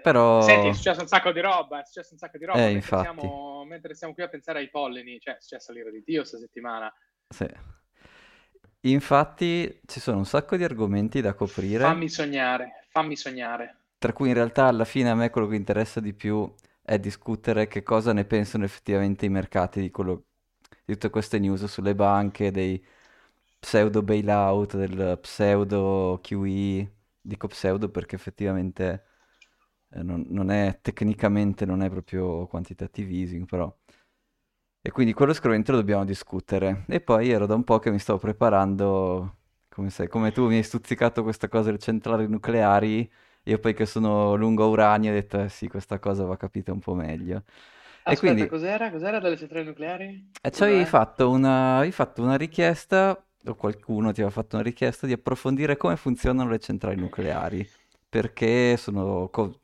Però... Senti, è successo un sacco di roba, è successo un sacco di roba. Eh, mentre, siamo, mentre siamo qui a pensare ai pollini, cioè è successo l'ira di Dio questa settimana. Sì. Infatti ci sono un sacco di argomenti da coprire, Fammi sognare, fammi sognare. tra cui in realtà alla fine a me quello che interessa di più è discutere che cosa ne pensano effettivamente i mercati di quello, di tutte queste news sulle banche, dei pseudo bailout, del pseudo QE, dico pseudo perché effettivamente eh, non, non è tecnicamente non è proprio quantitative easing, però. E quindi quello sicuramente lo dobbiamo discutere. E poi ero da un po' che mi stavo preparando, come sai, come tu mi hai stuzzicato questa cosa delle centrali nucleari, io poi che sono lungo uranio ho detto, eh sì, questa cosa va capita un po' meglio. E Aspetta, quindi cos'era? Cos'era delle centrali nucleari? e ci avevi Cos'è? fatto una, avevi fatto una richiesta, o qualcuno ti aveva fatto una richiesta di approfondire come funzionano le centrali nucleari, perché sono, co-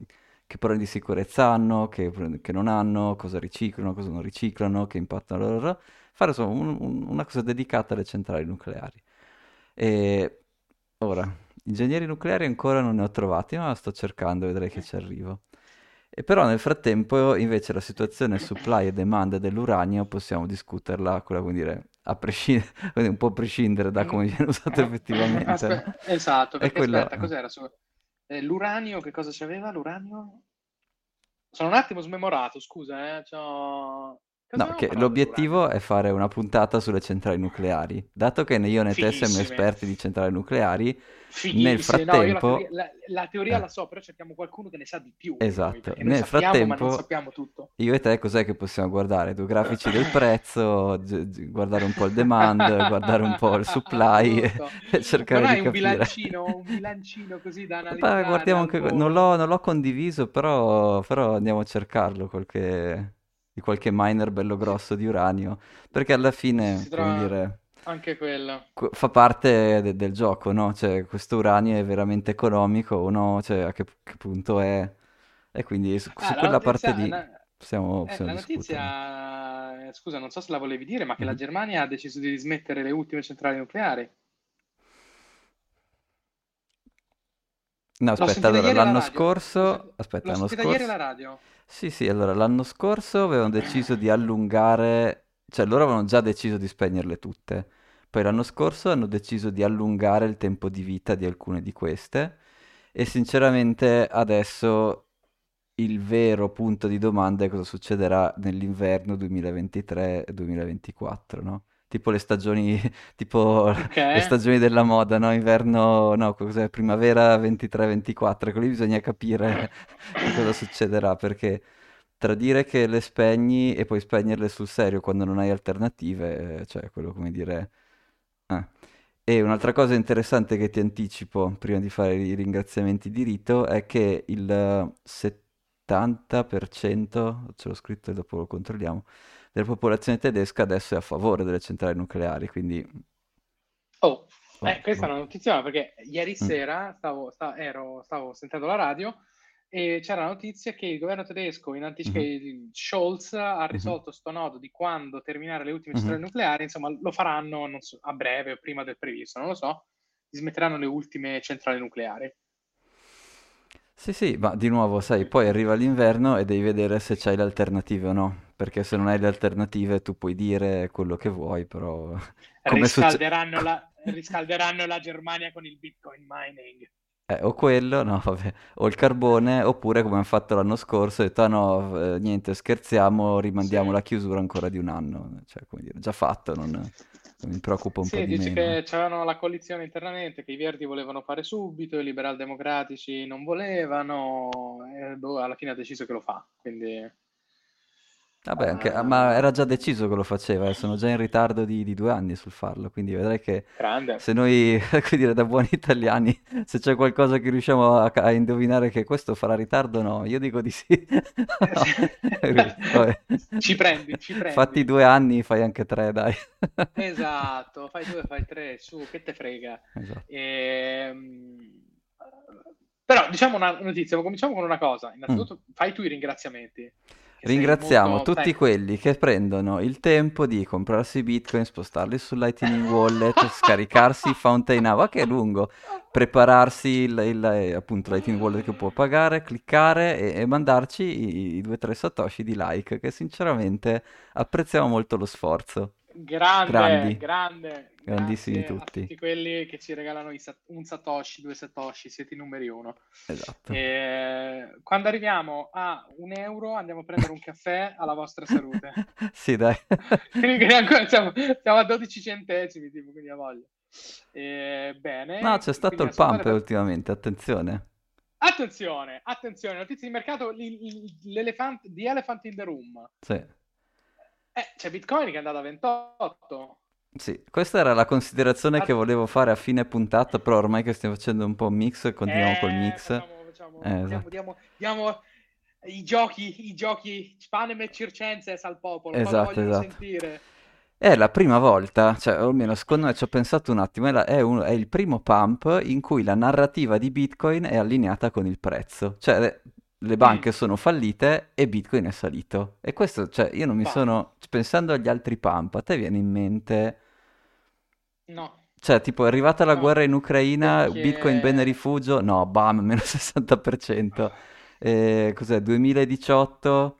che problemi di sicurezza hanno, che, che non hanno, cosa riciclano, cosa non riciclano, che impatto hanno loro, fare insomma un- un- una cosa dedicata alle centrali nucleari. E ora, ingegneri nucleari ancora non ne ho trovati, ma sto cercando, vedrei che ci arrivo. E però nel frattempo invece la situazione supply e demand dell'uranio possiamo discuterla, quella come dire, a prescindere, un po' a prescindere da come viene usato effettivamente, no? Aspe- esatto, perché quello... aspetta, cos'era? su- eh, l'uranio, che cosa c'aveva? L'uranio? Sono un attimo smemorato, scusa, eh. c'ho- No, che l'obiettivo è fare una puntata sulle centrali nucleari. Dato che né io né te siamo esperti di centrali nucleari, nel fighissime. No, la teoria, frattempo... la, la teoria eh, la so, però cerchiamo qualcuno che ne sa di più esatto, noi nel sappiamo, ma non frattempo sappiamo tutto. io e te cos'è che possiamo guardare? Due grafici del prezzo, gi- gi- guardare un po' il demand, guardare un po' il supply e, e cercare hai di un capire. bilancino, un bilancino così da Beh, analizzare guardiamo al anche... Non l'ho non l'ho condiviso, però, però andiamo a cercarlo, qualche... di qualche miner bello Si, grosso di uranio, perché alla si fine, come trova dire, anche quello. que- fa parte de- del gioco, no? Cioè, questo uranio è veramente economico o no? Cioè, a che, che punto è? E quindi su, su Ah, la quella parte lì la, possiamo, eh, possiamo la discuterne. notizia, eh, scusa, non so se la volevi dire, ma che la Mhm. Germania ha deciso di dismettere le ultime centrali nucleari. No, L'ho aspetta, allora, l'anno. L'ho scorso, aspetta, l'ho l'anno sentita ieri alla scorso, radio. Sì, sì, allora, l'anno scorso avevano deciso di allungare, cioè loro avevano già deciso di spegnerle tutte, poi l'anno scorso hanno deciso di allungare il tempo di vita di alcune di queste e sinceramente adesso il vero punto di domanda è cosa succederà nell'inverno 2023-2024, no? Tipo le stagioni, tipo Ok. le stagioni della moda, no? Inverno, no, cos'è? Primavera 23-24, ecco lì bisogna capire cosa succederà, perché tra dire che le spegni e poi spegnerle sul serio quando non hai alternative, eh, cioè quello come dire... eh. E un'altra cosa interessante che ti anticipo prima di fare i ringraziamenti di rito è che il eh, 70%, ce l'ho scritto e dopo lo controlliamo, della popolazione tedesca adesso è a favore delle centrali nucleari, quindi... Oh, oh, eh, questa è oh, una notizia perché ieri mm, sera stavo, sta- ero- stavo sentendo la radio e c'era la notizia che il governo tedesco, in anticipo, mhm, Scholz ha mhm, risolto sto nodo di quando terminare le ultime centrali nucleari, insomma lo faranno so, a breve o prima del previsto, non lo so, dismetteranno le ultime centrali nucleari. Sì, sì, ma di nuovo, sai, poi arriva l'inverno e devi vedere se c'hai le alternative o no, perché se non hai le alternative tu puoi dire quello che vuoi, però. Riscalderanno la, riscalderanno la Germania con il Bitcoin mining. Eh, o quello, no, vabbè, o il carbone, oppure come hanno fatto l'anno scorso, ho detto, ah no, eh, niente, scherziamo, rimandiamo Sì. la chiusura ancora di un anno, cioè, come dire, già fatto, non, non mi preoccupa un po' Sì, di dice meno. che c'erano la coalizione internamente, che i Verdi volevano fare subito, i liberal-democratici non volevano, e boh, alla fine ha deciso che lo fa. Quindi, Vabbè, anche, ah, ma eh, era già deciso che lo faceva, e sono già in ritardo di, di due anni sul farlo, quindi vedrai che grande. se noi, dire, da buoni italiani, se c'è qualcosa che riusciamo a, a indovinare che questo farà ritardo, no, io dico di sì. No. Ci prendi, ci Fatti prendi. due anni, fai anche tre, dai. Esatto, fai due, fai tre, su, che te frega. Esatto. Ehm, Però diciamo una notizia, cominciamo con una cosa. Innanzitutto mm. fai tu i ringraziamenti. Ringraziamo tutti quelli che prendono il tempo di comprarsi bitcoin, spostarli su Lightning Wallet, scaricarsi Fountain Ava, che è lungo, prepararsi il, il, eh, appunto Lightning Wallet che può pagare, cliccare e, e mandarci i, i due o tre satoshi di like, che sinceramente apprezziamo molto lo sforzo. Grande, Grandi. grande. Grandissimi tutti. tutti quelli che ci regalano sat- un Satoshi, due Satoshi, siete i numeri uno. Esatto. E quando arriviamo a un euro andiamo a prendere un caffè alla vostra salute. sì, dai. siamo, siamo, a 12 centesimi, tipo, quindi a voglia. E, bene. No, c'è stato il pump per... ultimamente, attenzione. Attenzione, attenzione, notizie di mercato, l'elefant, the elephant in the room. Sì. Eh, c'è Bitcoin che è andato a 28. Sì, questa era la considerazione che volevo fare a fine puntata, però ormai che stiamo facendo un po' mix, continuiamo eh, col mix. Facciamo, facciamo, eh, esatto. diamo, diamo, i giochi, i giochi Spanem e Circenses al popolo, esatto, esatto. sentire. È la prima volta, cioè almeno secondo me ci ho pensato un attimo, è, la, è, un, è, il primo pump in cui la narrativa di Bitcoin è allineata con il prezzo. Cioè le banche mm. sono fallite e Bitcoin è salito. E questo, cioè, io non mi bah. sono... Pensando agli altri pump, a te viene in mente... No. Cioè, tipo, è arrivata la no. guerra in Ucraina, Perché... Bitcoin bene rifugio? No, bam, meno 60%. Eh, cos'è, 2018?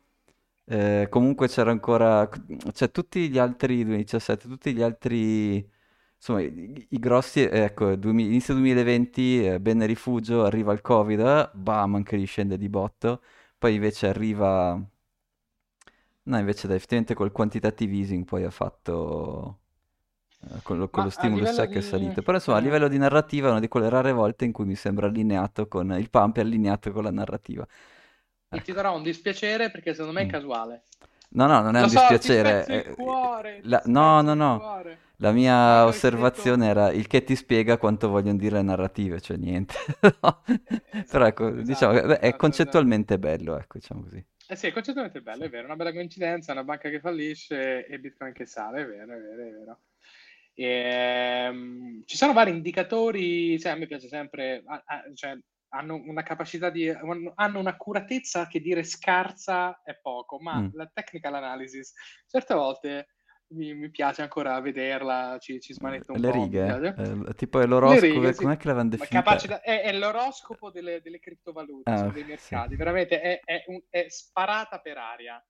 Eh, comunque c'era ancora... Cioè, tutti gli altri... 2017, tutti gli altri insomma, i, i grossi, ecco, du- inizio 2020, eh, bene rifugio, arriva il Covid, eh, bam, anche lì scende di botto, poi invece arriva... No, invece dai, effettivamente col quantitative easing poi ha fatto... Eh, con lo, con lo stimulus check di... è salito. Però insomma, a livello di narrativa è una di quelle rare volte in cui mi sembra allineato con... Il pump è allineato con la narrativa. E ti darò un dispiacere perché secondo me è mm. casuale. No, no, non è lo un so, dispiacere. Il cuore, la... No, no, no. La mia osservazione era il che ti spiega quanto vogliono dire le narrative, cioè niente. no. esatto, Però ecco, esatto, diciamo che beh, è esatto, concettualmente esatto. bello, ecco, diciamo così. Eh sì, è concettualmente bello, è vero, una bella coincidenza, una banca che fallisce e Bitcoin che sale, è vero, è vero, è vero. E, um, ci sono vari indicatori, cioè, a me piace sempre, a, a, cioè, hanno una capacità di, hanno un'accuratezza che dire scarsa è poco, ma mm. la technical analysis certe volte mi, mi, piace ancora vederla, ci, ci smanetta un le po'. Righe, eh, tipo è l'oroscopo, righe, sì. com'è che l'avevano definita? Capacità, è, è, l'oroscopo delle, delle criptovalute, ah, dei mercati, sì. veramente è, è, un, è, sparata per aria.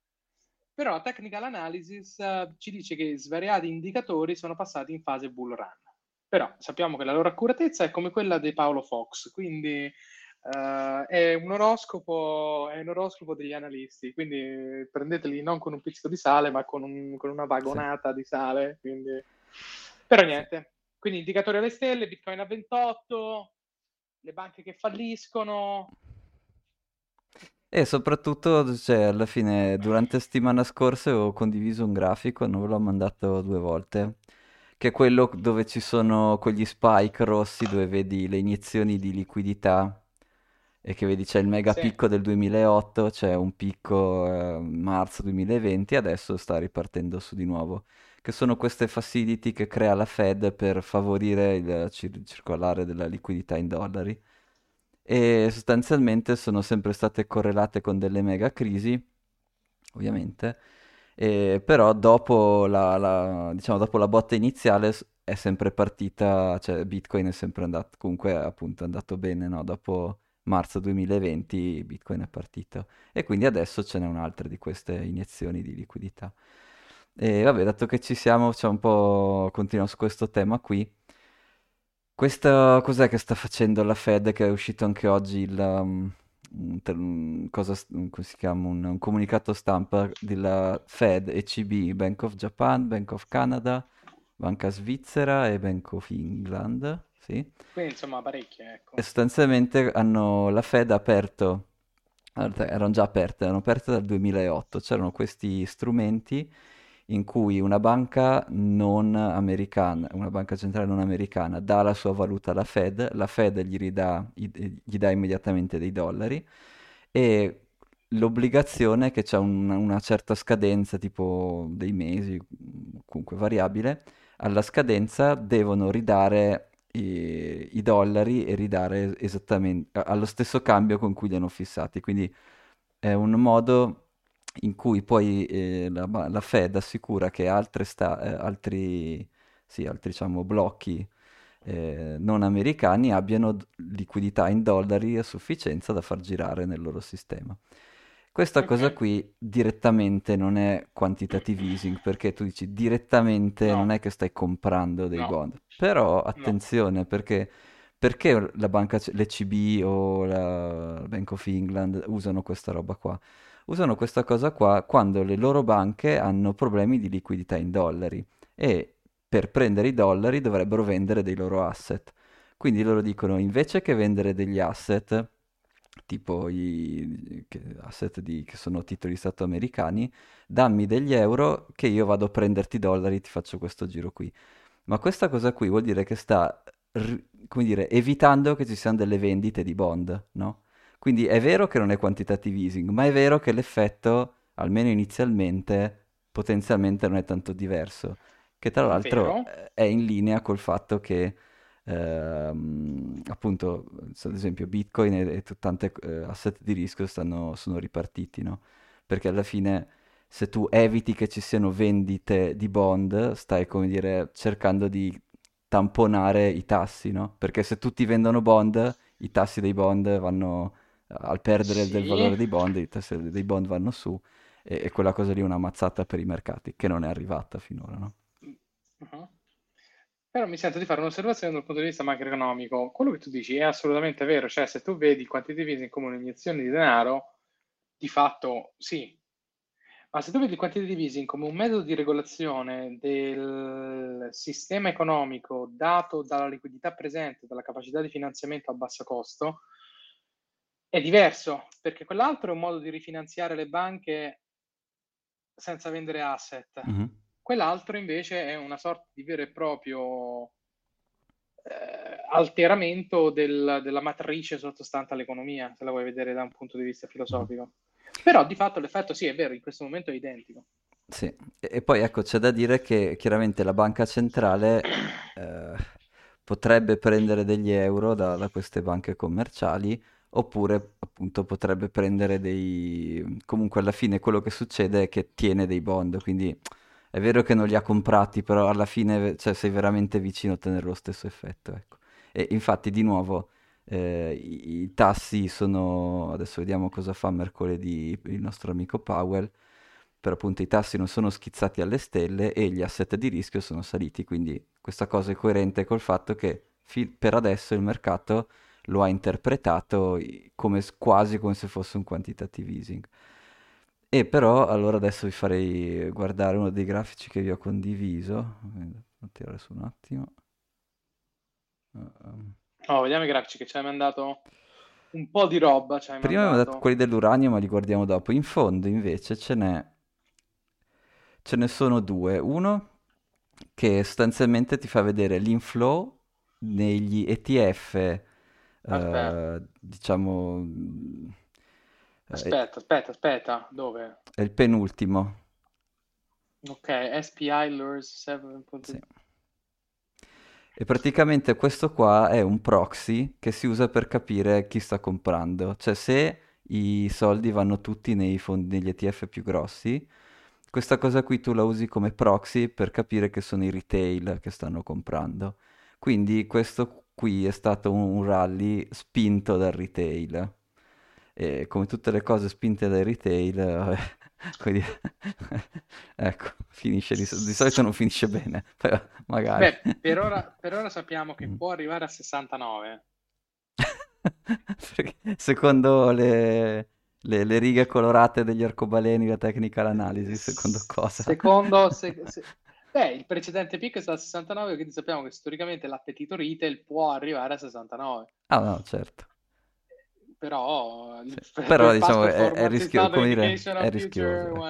Però la technical analysis uh, ci dice che svariati indicatori sono passati in fase bull run. Però sappiamo che la loro accuratezza è come quella di Paolo Fox, quindi Uh, è, un oroscopo, è un oroscopo degli analisti, quindi prendeteli non con un pizzico di sale, ma con, un, con una vagonata sì. di sale. Quindi... Però niente. Quindi indicatori alle stelle, Bitcoin a 28, le banche che falliscono. E soprattutto, cioè, alla fine, durante settimana scorsa ho condiviso un grafico, non ve l'ho mandato due volte, che è quello dove ci sono quegli spike rossi dove vedi le iniezioni di liquidità e che vedi c'è il mega sì. picco del 2008, c'è un picco eh, marzo 2020 adesso sta ripartendo su di nuovo, che sono queste facility che crea la Fed per favorire il cir- circolare della liquidità in dollari e sostanzialmente sono sempre state correlate con delle mega crisi, ovviamente, e però dopo la, la, diciamo, dopo la botta iniziale è sempre partita, cioè Bitcoin è sempre andato, comunque appunto è andato bene, no? Dopo marzo 2020 Bitcoin è partito e quindi adesso ce n'è un'altra di queste iniezioni di liquidità. E vabbè, dato che ci siamo, c'è un po' continuo su questo tema qui. Questo cos'è che sta facendo la Fed che è uscito anche oggi il um, un, cosa, si chiama, un, un comunicato stampa della Fed, ECB, Bank of Japan, Bank of Canada, Banca Svizzera e Bank of England sì. Quindi insomma parecchie, ecco. E sostanzialmente hanno, la Fed ha aperto, erano già aperte, erano aperte dal 2008, c'erano questi strumenti in cui una banca non americana, una banca centrale non americana dà la sua valuta alla Fed, la Fed gli, ridà, gli dà immediatamente dei dollari e l'obbligazione che c'è un, una certa scadenza, tipo dei mesi, comunque variabile, alla scadenza devono ridare i, i dollari e ridare esattamente allo stesso cambio con cui li hanno fissati. Quindi è un modo in cui poi eh, la, la, Fed assicura che sta, eh, altri, sì, altri diciamo, blocchi eh, non americani abbiano liquidità in dollari a sufficienza da far girare nel loro sistema. Questa cosa qui direttamente non è quantitative easing, perché tu dici direttamente no. non è che stai comprando dei no. bond. Però attenzione, no. perché, perché la banca, l'ECB o la Bank of England usano questa roba qua? Usano questa cosa qua quando le loro banche hanno problemi di liquidità in dollari e per prendere i dollari dovrebbero vendere dei loro asset. Quindi loro dicono invece che vendere degli asset tipo i che, asset di, che sono titoli di Stato americani, dammi degli euro che io vado a prenderti i dollari, ti faccio questo giro qui. Ma questa cosa qui vuol dire che sta, come dire, evitando che ci siano delle vendite di bond, no? Quindi è vero che non è quantitative easing, ma è vero che l'effetto, almeno inizialmente, potenzialmente non è tanto diverso. Che tra l'altro è in linea col fatto che ehm, appunto, ad esempio, Bitcoin e, e tanti eh, asset di rischio stanno, sono ripartiti, no? Perché alla fine se tu eviti che ci siano vendite di bond, stai, come dire, cercando di tamponare i tassi, no? Perché se tutti vendono bond, i tassi dei bond vanno, al perdere sì. del valore dei bond, i tassi dei bond vanno su e, e quella cosa lì è una mazzata per i mercati, che non è arrivata finora, no? Uh-huh. Però mi sento di fare un'osservazione dal punto di vista macroeconomico. Quello che tu dici è assolutamente vero, cioè se tu vedi quantitative easing come un'iniezione di denaro, di fatto sì. Ma se tu vedi il quantitative come un metodo di regolazione del sistema economico dato dalla liquidità presente, dalla capacità di finanziamento a basso costo, è diverso, perché quell'altro è un modo di rifinanziare le banche senza vendere asset. Mm-hmm Quell'altro invece è una sorta di vero e proprio eh, alteramento del, della matrice sottostante all'economia, se la vuoi vedere da un punto di vista filosofico. Però di fatto l'effetto sì, è vero, in questo momento è identico. Sì, e poi ecco c'è da dire che chiaramente la banca centrale eh, potrebbe prendere degli euro da, da, queste banche commerciali oppure appunto potrebbe prendere dei... comunque alla fine quello che succede è che tiene dei bond, quindi è vero che non li ha comprati, però alla fine cioè, sei veramente vicino a ottenere lo stesso effetto. Ecco. E infatti, di nuovo, eh, i, i, tassi sono... Adesso vediamo cosa fa mercoledì il nostro amico Powell. Per appunto i tassi non sono schizzati alle stelle e gli asset di rischio sono saliti. Quindi questa cosa è coerente col fatto che fi- per adesso il mercato lo ha interpretato come, quasi come se fosse un quantitative easing. E però allora adesso vi farei guardare uno dei grafici che vi ho condiviso. Devo tirare su un attimo. Oh, vediamo i grafici che ci hai mandato un po' di roba. Prima mandato. abbiamo dato quelli dell'uranio, ma li guardiamo dopo. In fondo invece ce n'è... Ce ne sono due. Uno che sostanzialmente ti fa vedere l'inflow negli ETF, eh, diciamo aspetta, aspetta, aspetta, dove? È il penultimo. Ok, SPI Lures 7. Sì. E praticamente questo qua è un proxy che si usa per capire chi sta comprando. Cioè se i soldi vanno tutti nei fondi, negli ETF più grossi, questa cosa qui tu la usi come proxy per capire che sono i retail che stanno comprando. Quindi questo qui è stato un rally spinto dal retail e come tutte le cose spinte dai retail, quindi, ecco, finisce di, di, solito non finisce bene, però magari. Beh, per ora, per ora sappiamo che mm. può arrivare a 69. secondo le, le, le, righe colorate degli arcobaleni, la tecnica l'analisi, secondo cosa? Secondo... Se, se... Beh, il precedente picco è stato a 69, quindi sappiamo che storicamente l'appetito retail può arrivare a 69. Ah no, certo però, sì. però diciamo è, è, rischio, come dire, è rischioso.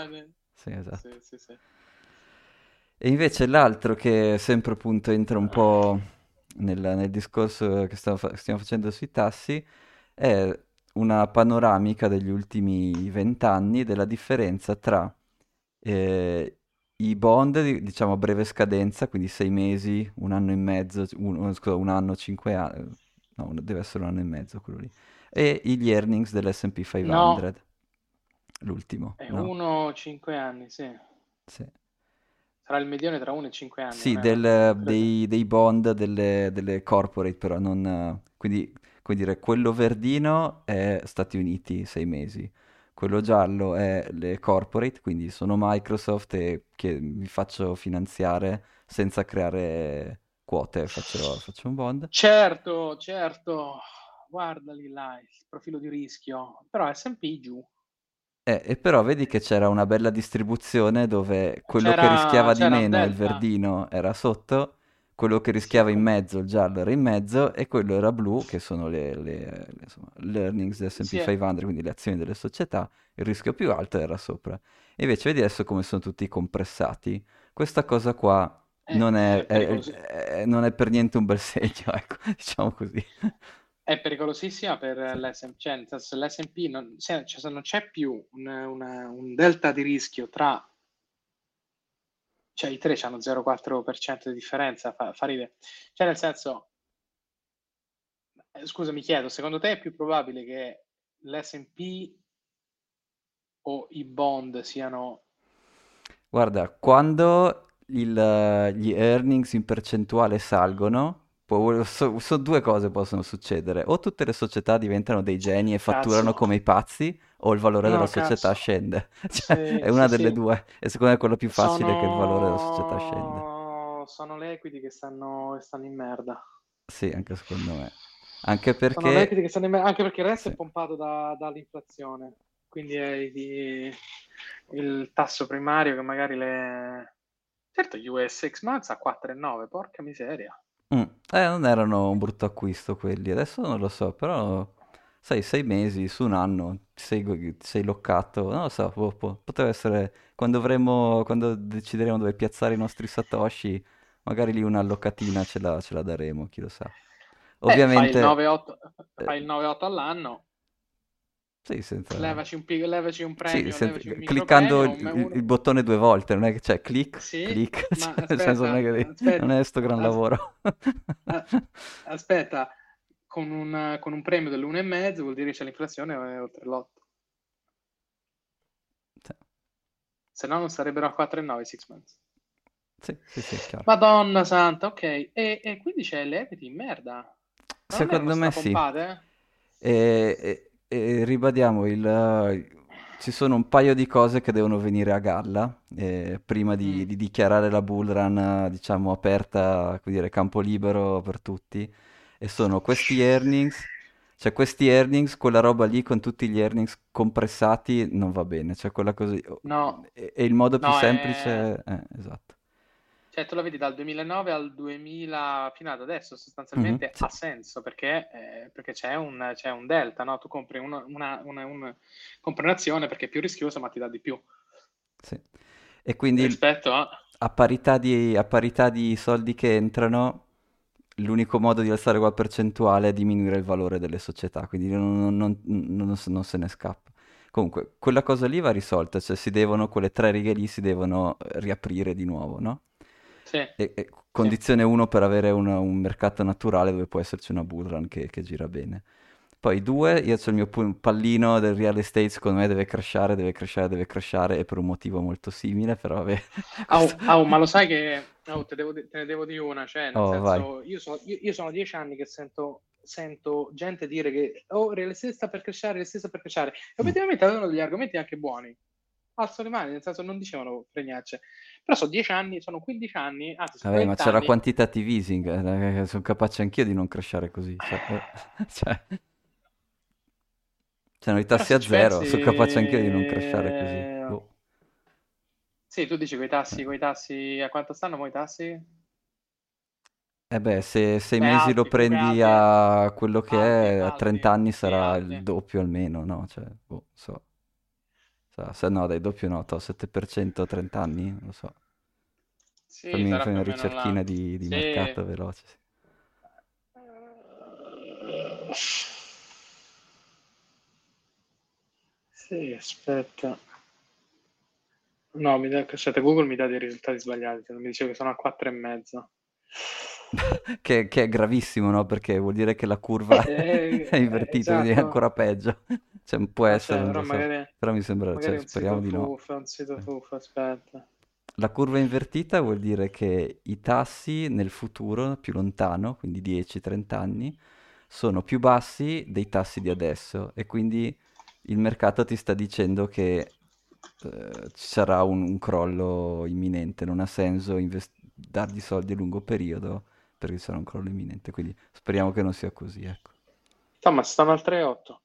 Sì, esatto. Sì, sì, e invece l'altro che sempre appunto entra un po' nel, nel discorso che stiamo, stiamo, facendo sui tassi è una panoramica degli ultimi vent'anni della differenza tra eh, i bond, diciamo a breve scadenza, quindi sei mesi, un anno e mezzo, un, scusa, un anno, cinque anni, no, deve essere un anno e mezzo quello lì, e gli earnings dell'S&P 500, no. l'ultimo. È no? uno, cinque anni, sì. Sì. Sarà il medione tra uno e cinque anni. Sì, del, dei, dei, bond delle, delle, corporate, però non... Quindi, come dire, quello verdino è Stati Uniti, sei mesi quello giallo è le corporate, quindi sono Microsoft e che mi faccio finanziare senza creare quote, faccio, faccio un bond. Certo, certo, guardali là, il profilo di rischio, però S&P giù. Eh, e però vedi che c'era una bella distribuzione dove quello c'era, che rischiava di meno, il verdino, era sotto quello che rischiava in mezzo, il giallo era in mezzo e quello era blu, che sono le, le, le insomma, earnings S&P sì. 500, quindi le azioni delle società, il rischio più alto era sopra. E invece vedi adesso come sono tutti compressati. Questa cosa qua eh, non, è, è, è, non, è, per niente un bel segno, ecco, diciamo così. È pericolosissima per sì. l'S&P, cioè l'S&P non, cioè, non c'è più un, una, un delta di rischio tra cioè i tre hanno 0,4% di differenza, fa, fa ridere. Cioè nel senso, eh, scusa mi chiedo, secondo te è più probabile che l'S&P o i bond siano... Guarda, quando il, gli earnings in percentuale salgono, Può, so, so, due cose possono succedere. O tutte le società diventano dei geni e fatturano cazzo. come i pazzi, o il valore no, della cazzo. società scende. Cioè, sì, è una sì, delle sì. due. E secondo me è quello più facile sono... che il valore della società scende. Sono le equity che stanno, stanno in merda. Sì, anche secondo me. Anche perché... Sono le equity che stanno in anche perché il resto è pompato da, dall'inflazione. Quindi è di, il tasso primario che magari le... Certo, US 6 months a 4,9, porca miseria. Mm. Eh, non erano un brutto acquisto quelli, adesso non lo so, però sai, sei mesi su un anno, sei, sei loccato, non lo so, po- po- poteva essere, quando avremo, quando decideremo dove piazzare i nostri Satoshi, magari lì una locatina ce la, ce la daremo, chi lo sa. Ovviamente... Eh, fai il 9-8, fai il 9-8 all'anno, sì, senza... levaci, un, levaci un premio, sì, sen- un cliccando il, il, il, bottone due volte, non è che c'è click, sì, click, cioè, aspetta, nel senso non è, che, aspetta, non è sto gran as- lavoro. aspetta, con un, con un premio dell'1,5 vuol dire che c'è l'inflazione oltre l'8. Sì. Se no non sarebbero a 4,9 six months. Sì, sì, sì, chiaro. Madonna santa, ok. E, e quindi c'è l'equity in merda. Non Secondo me sì. E, e, e ribadiamo, il, ci sono un paio di cose che devono venire a galla eh, prima di, mm. di, dichiarare la bull run, diciamo, aperta, come dire, campo libero per tutti. E sono questi earnings, cioè questi earnings, quella roba lì con tutti gli earnings compressati non va bene, cioè quella così... No. E, e il modo più no, semplice... È... Eh, esatto. Cioè, tu la vedi dal 2009 al 2000 fino ad adesso, sostanzialmente mm-hmm, ha senso perché, eh, perché c'è, un, c'è, un, delta, no? Tu compri, una, una, una, compri un'azione perché è più rischiosa, ma ti dà di più. Sì. E quindi rispetto a... A, parità di, a parità di soldi che entrano, l'unico modo di alzare quella percentuale è diminuire il valore delle società, quindi non, non, non, non se ne scappa. Comunque, quella cosa lì va risolta, cioè si devono, quelle tre righe lì si devono riaprire di nuovo, no? Sì. E, e condizione 1 sì. per avere una, un mercato naturale dove può esserci una bull run che, che gira bene. Poi due, io ho il mio pallino del real estate, secondo me deve crashare, deve crashare, deve crashare, e per un motivo molto simile, però vabbè. Oh, oh, ma lo sai che oh, te, devo, te, ne devo dire una, cioè, nel oh, senso, io sono, io, io sono, dieci anni che sento, sento gente dire che oh, real estate sta per crashare, real estate sta per crashare, e mm. obiettivamente avevano degli argomenti anche buoni alzo le mani, nel senso non dicevano fregnacce. Però sono 10 anni, sono 15 anni, anzi sono Vabbè, ma c'era anni. quantitative easing, eh, sono capace anch'io di non crescere così. Cioè, eh, cioè... C'erano i tassi a zero, pensi... sono capace anch'io di non crescere così. Boh. Sì, tu dici quei tassi, quei tassi, a quanto stanno poi i tassi? Eh beh, se sei mesi alti, lo prendi a quello che alti, è, a 30 anni sarà il doppio almeno, no? Cioè, boh, so. Se no, dai, doppio no, 7% 30 anni, non lo so. Sì, Fammi fare una ricerchina di, di sì. mercato veloce. Sì. sì, aspetta. No, mi da, aspetta, Google mi dà dei risultati sbagliati, mi dice che sono a 4,5. che, che, è gravissimo, no? Perché vuol dire che la curva eh, è invertita, esatto. quindi è esatto. ancora peggio. Cioè, può essere, cioè, però, so. magari, però, mi sembra, cioè, speriamo di no. Fuffa, un sito fuffa, aspetta. La curva invertita vuol dire che i tassi nel futuro, più lontano, quindi 10-30 anni, sono più bassi dei tassi di adesso e quindi il mercato ti sta dicendo che eh, ci sarà un, un, crollo imminente, non ha senso invest- dargli soldi a lungo periodo perché sarà un crollo imminente, quindi speriamo che non sia così, ecco. No, ma stanno al 3,8,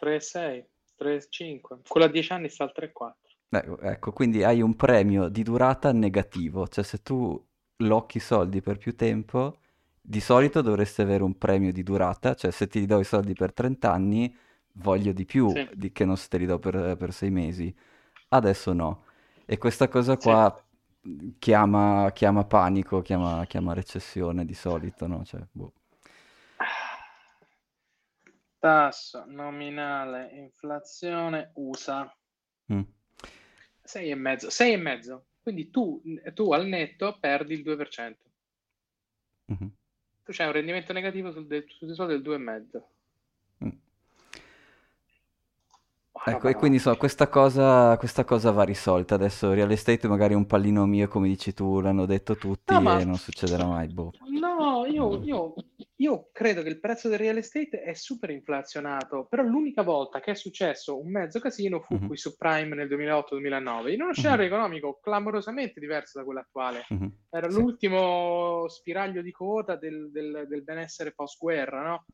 3,6, 3,5, quello a 10 anni sta al 3,4. Ecco, ecco, quindi hai un premio di durata negativo, cioè se tu locchi soldi per più tempo, di solito dovresti avere un premio di durata, cioè se ti do i soldi per 30 anni, voglio di più sì. di che non se te li do per, per 6 mesi. Adesso no. E questa cosa qua sì. Chiama, chiama, panico, chiama, chiama, recessione di solito, no? Cioè, boh. Tasso nominale inflazione USA. Mm. 6,5. 6,5. Quindi tu, tu, al netto perdi il 2%. Mm-hmm. Tu c'hai un rendimento negativo sul, de- sul del 2,5. Mm. Ecco, e quindi so, questa cosa, questa cosa va risolta. Adesso real estate magari è un pallino mio, come dici tu, l'hanno detto tutti no, ma... e non succederà mai. Boh. No, io, io, io, credo che il prezzo del real estate è super inflazionato, però l'unica volta che è successo un mezzo casino fu mm-hmm. qui su Prime nel 2008-2009, in uno scenario mm-hmm. economico clamorosamente diverso da quello attuale. Mm-hmm. Era sì. l'ultimo spiraglio di quota del, del, del benessere post-guerra, no?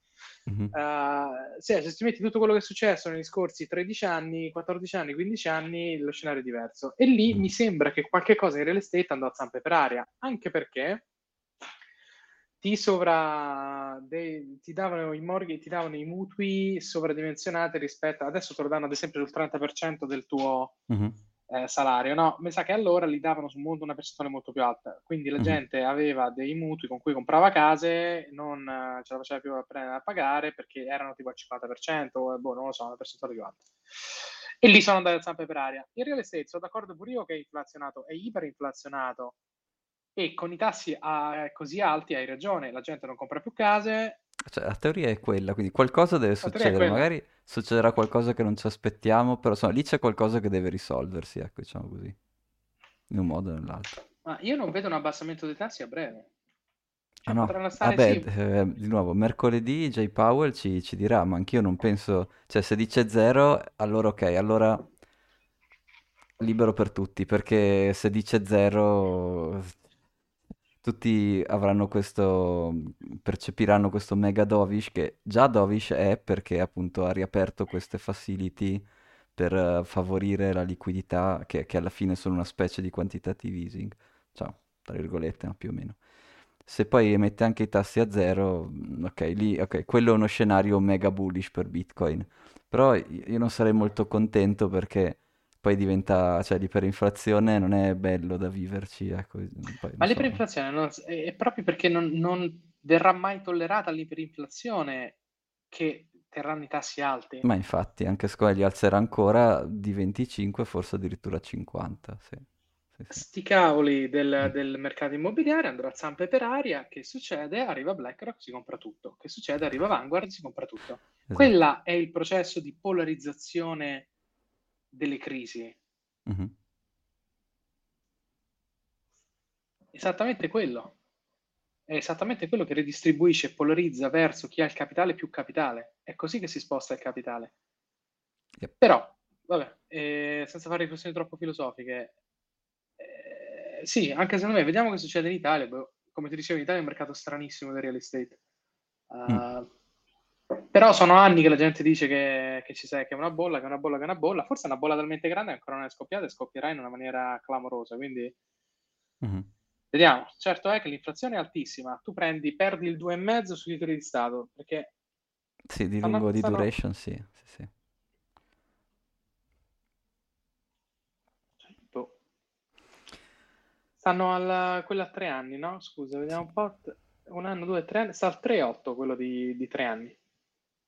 Mm-hmm. Uh, se, se ti metti tutto quello che è successo negli scorsi 13 anni, 14 anni, 15 anni, lo scenario è diverso. E lì mm-hmm. mi sembra che qualche cosa in real estate andò a zampe per aria, anche perché ti, sovra, dei, ti davano i morghi, ti davano i mutui sovradimensionati rispetto adesso te lo danno ad esempio sul 30% del tuo mm-hmm. Eh, salario, no? Mi sa che allora li davano su una percentuale molto più alta, quindi la mm-hmm. gente aveva dei mutui con cui comprava case, non eh, ce la faceva più a, a pagare perché erano tipo al 50%, boh, non lo so, una percentuale più alta. E lì sono andati a zampe per aria. In real estate sono d'accordo pure io che è inflazionato, è iperinflazionato, e con i tassi a, così alti hai ragione, la gente non compra più case. Cioè, la teoria è quella, quindi qualcosa deve succedere, magari succederà qualcosa che non ci aspettiamo, però insomma, lì c'è qualcosa che deve risolversi, ecco, diciamo così, in un modo o nell'altro. Ma io non vedo un abbassamento dei tassi a breve. Cioè, ah no, vabbè, sì. eh, di nuovo, mercoledì Jay Powell ci, ci dirà, ma anch'io non penso, cioè se dice zero, allora ok, allora libero per tutti, perché se dice zero tutti avranno questo, percepiranno questo mega dovish che già dovish è perché appunto ha riaperto queste facility per uh, favorire la liquidità che, che, alla fine sono una specie di quantitative easing, ciao, tra virgolette, no, più o meno. Se poi mette anche i tassi a zero, mm, ok, lì, ok, quello è uno scenario mega bullish per Bitcoin. Però io non sarei molto contento perché poi diventa, cioè l'iperinflazione non è bello da viverci. Ecco, poi, Ma liperinflazione non, è proprio perché non, non verrà mai tollerata l'iperinflazione che terranno i tassi alti. Ma infatti, anche secondo li alzerà ancora di 25, forse addirittura 50. Sì. Sì, sì. Sti cavoli del, mm. del, mercato immobiliare andrà a zampe per aria. Che succede? Arriva BlackRock, si compra tutto. Che succede? Arriva Vanguard, si compra tutto. Esatto. Quella è il processo di polarizzazione delle crisi. Mm-hmm. Esattamente quello. È esattamente quello che ridistribuisce e polarizza verso chi ha il capitale più capitale. È così che si sposta il capitale. Yep. Però, vabbè, eh, senza fare riflessioni troppo filosofiche, eh, sì, anche secondo me, vediamo che succede in Italia. Boh, come ti dicevo, in Italia è un mercato stranissimo del real estate. Uh, mm però sono anni che la gente dice che, che ci sei, che è una bolla, che è una bolla, che è una bolla. Forse è una bolla talmente grande che ancora non è scoppiata e scoppierà in una maniera clamorosa. Quindi mm-hmm. vediamo. Certo è che l'inflazione è altissima. Tu prendi, perdi il 2,5 sui titoli di Stato perché. Sì, di stanno, lungo di stanno... duration, sì. sì, sì. Boh. Stanno al, quello a tre anni, no? Scusa, vediamo un po'. Un anno, due, tre anni. Sta al 3,8 quello di, di tre anni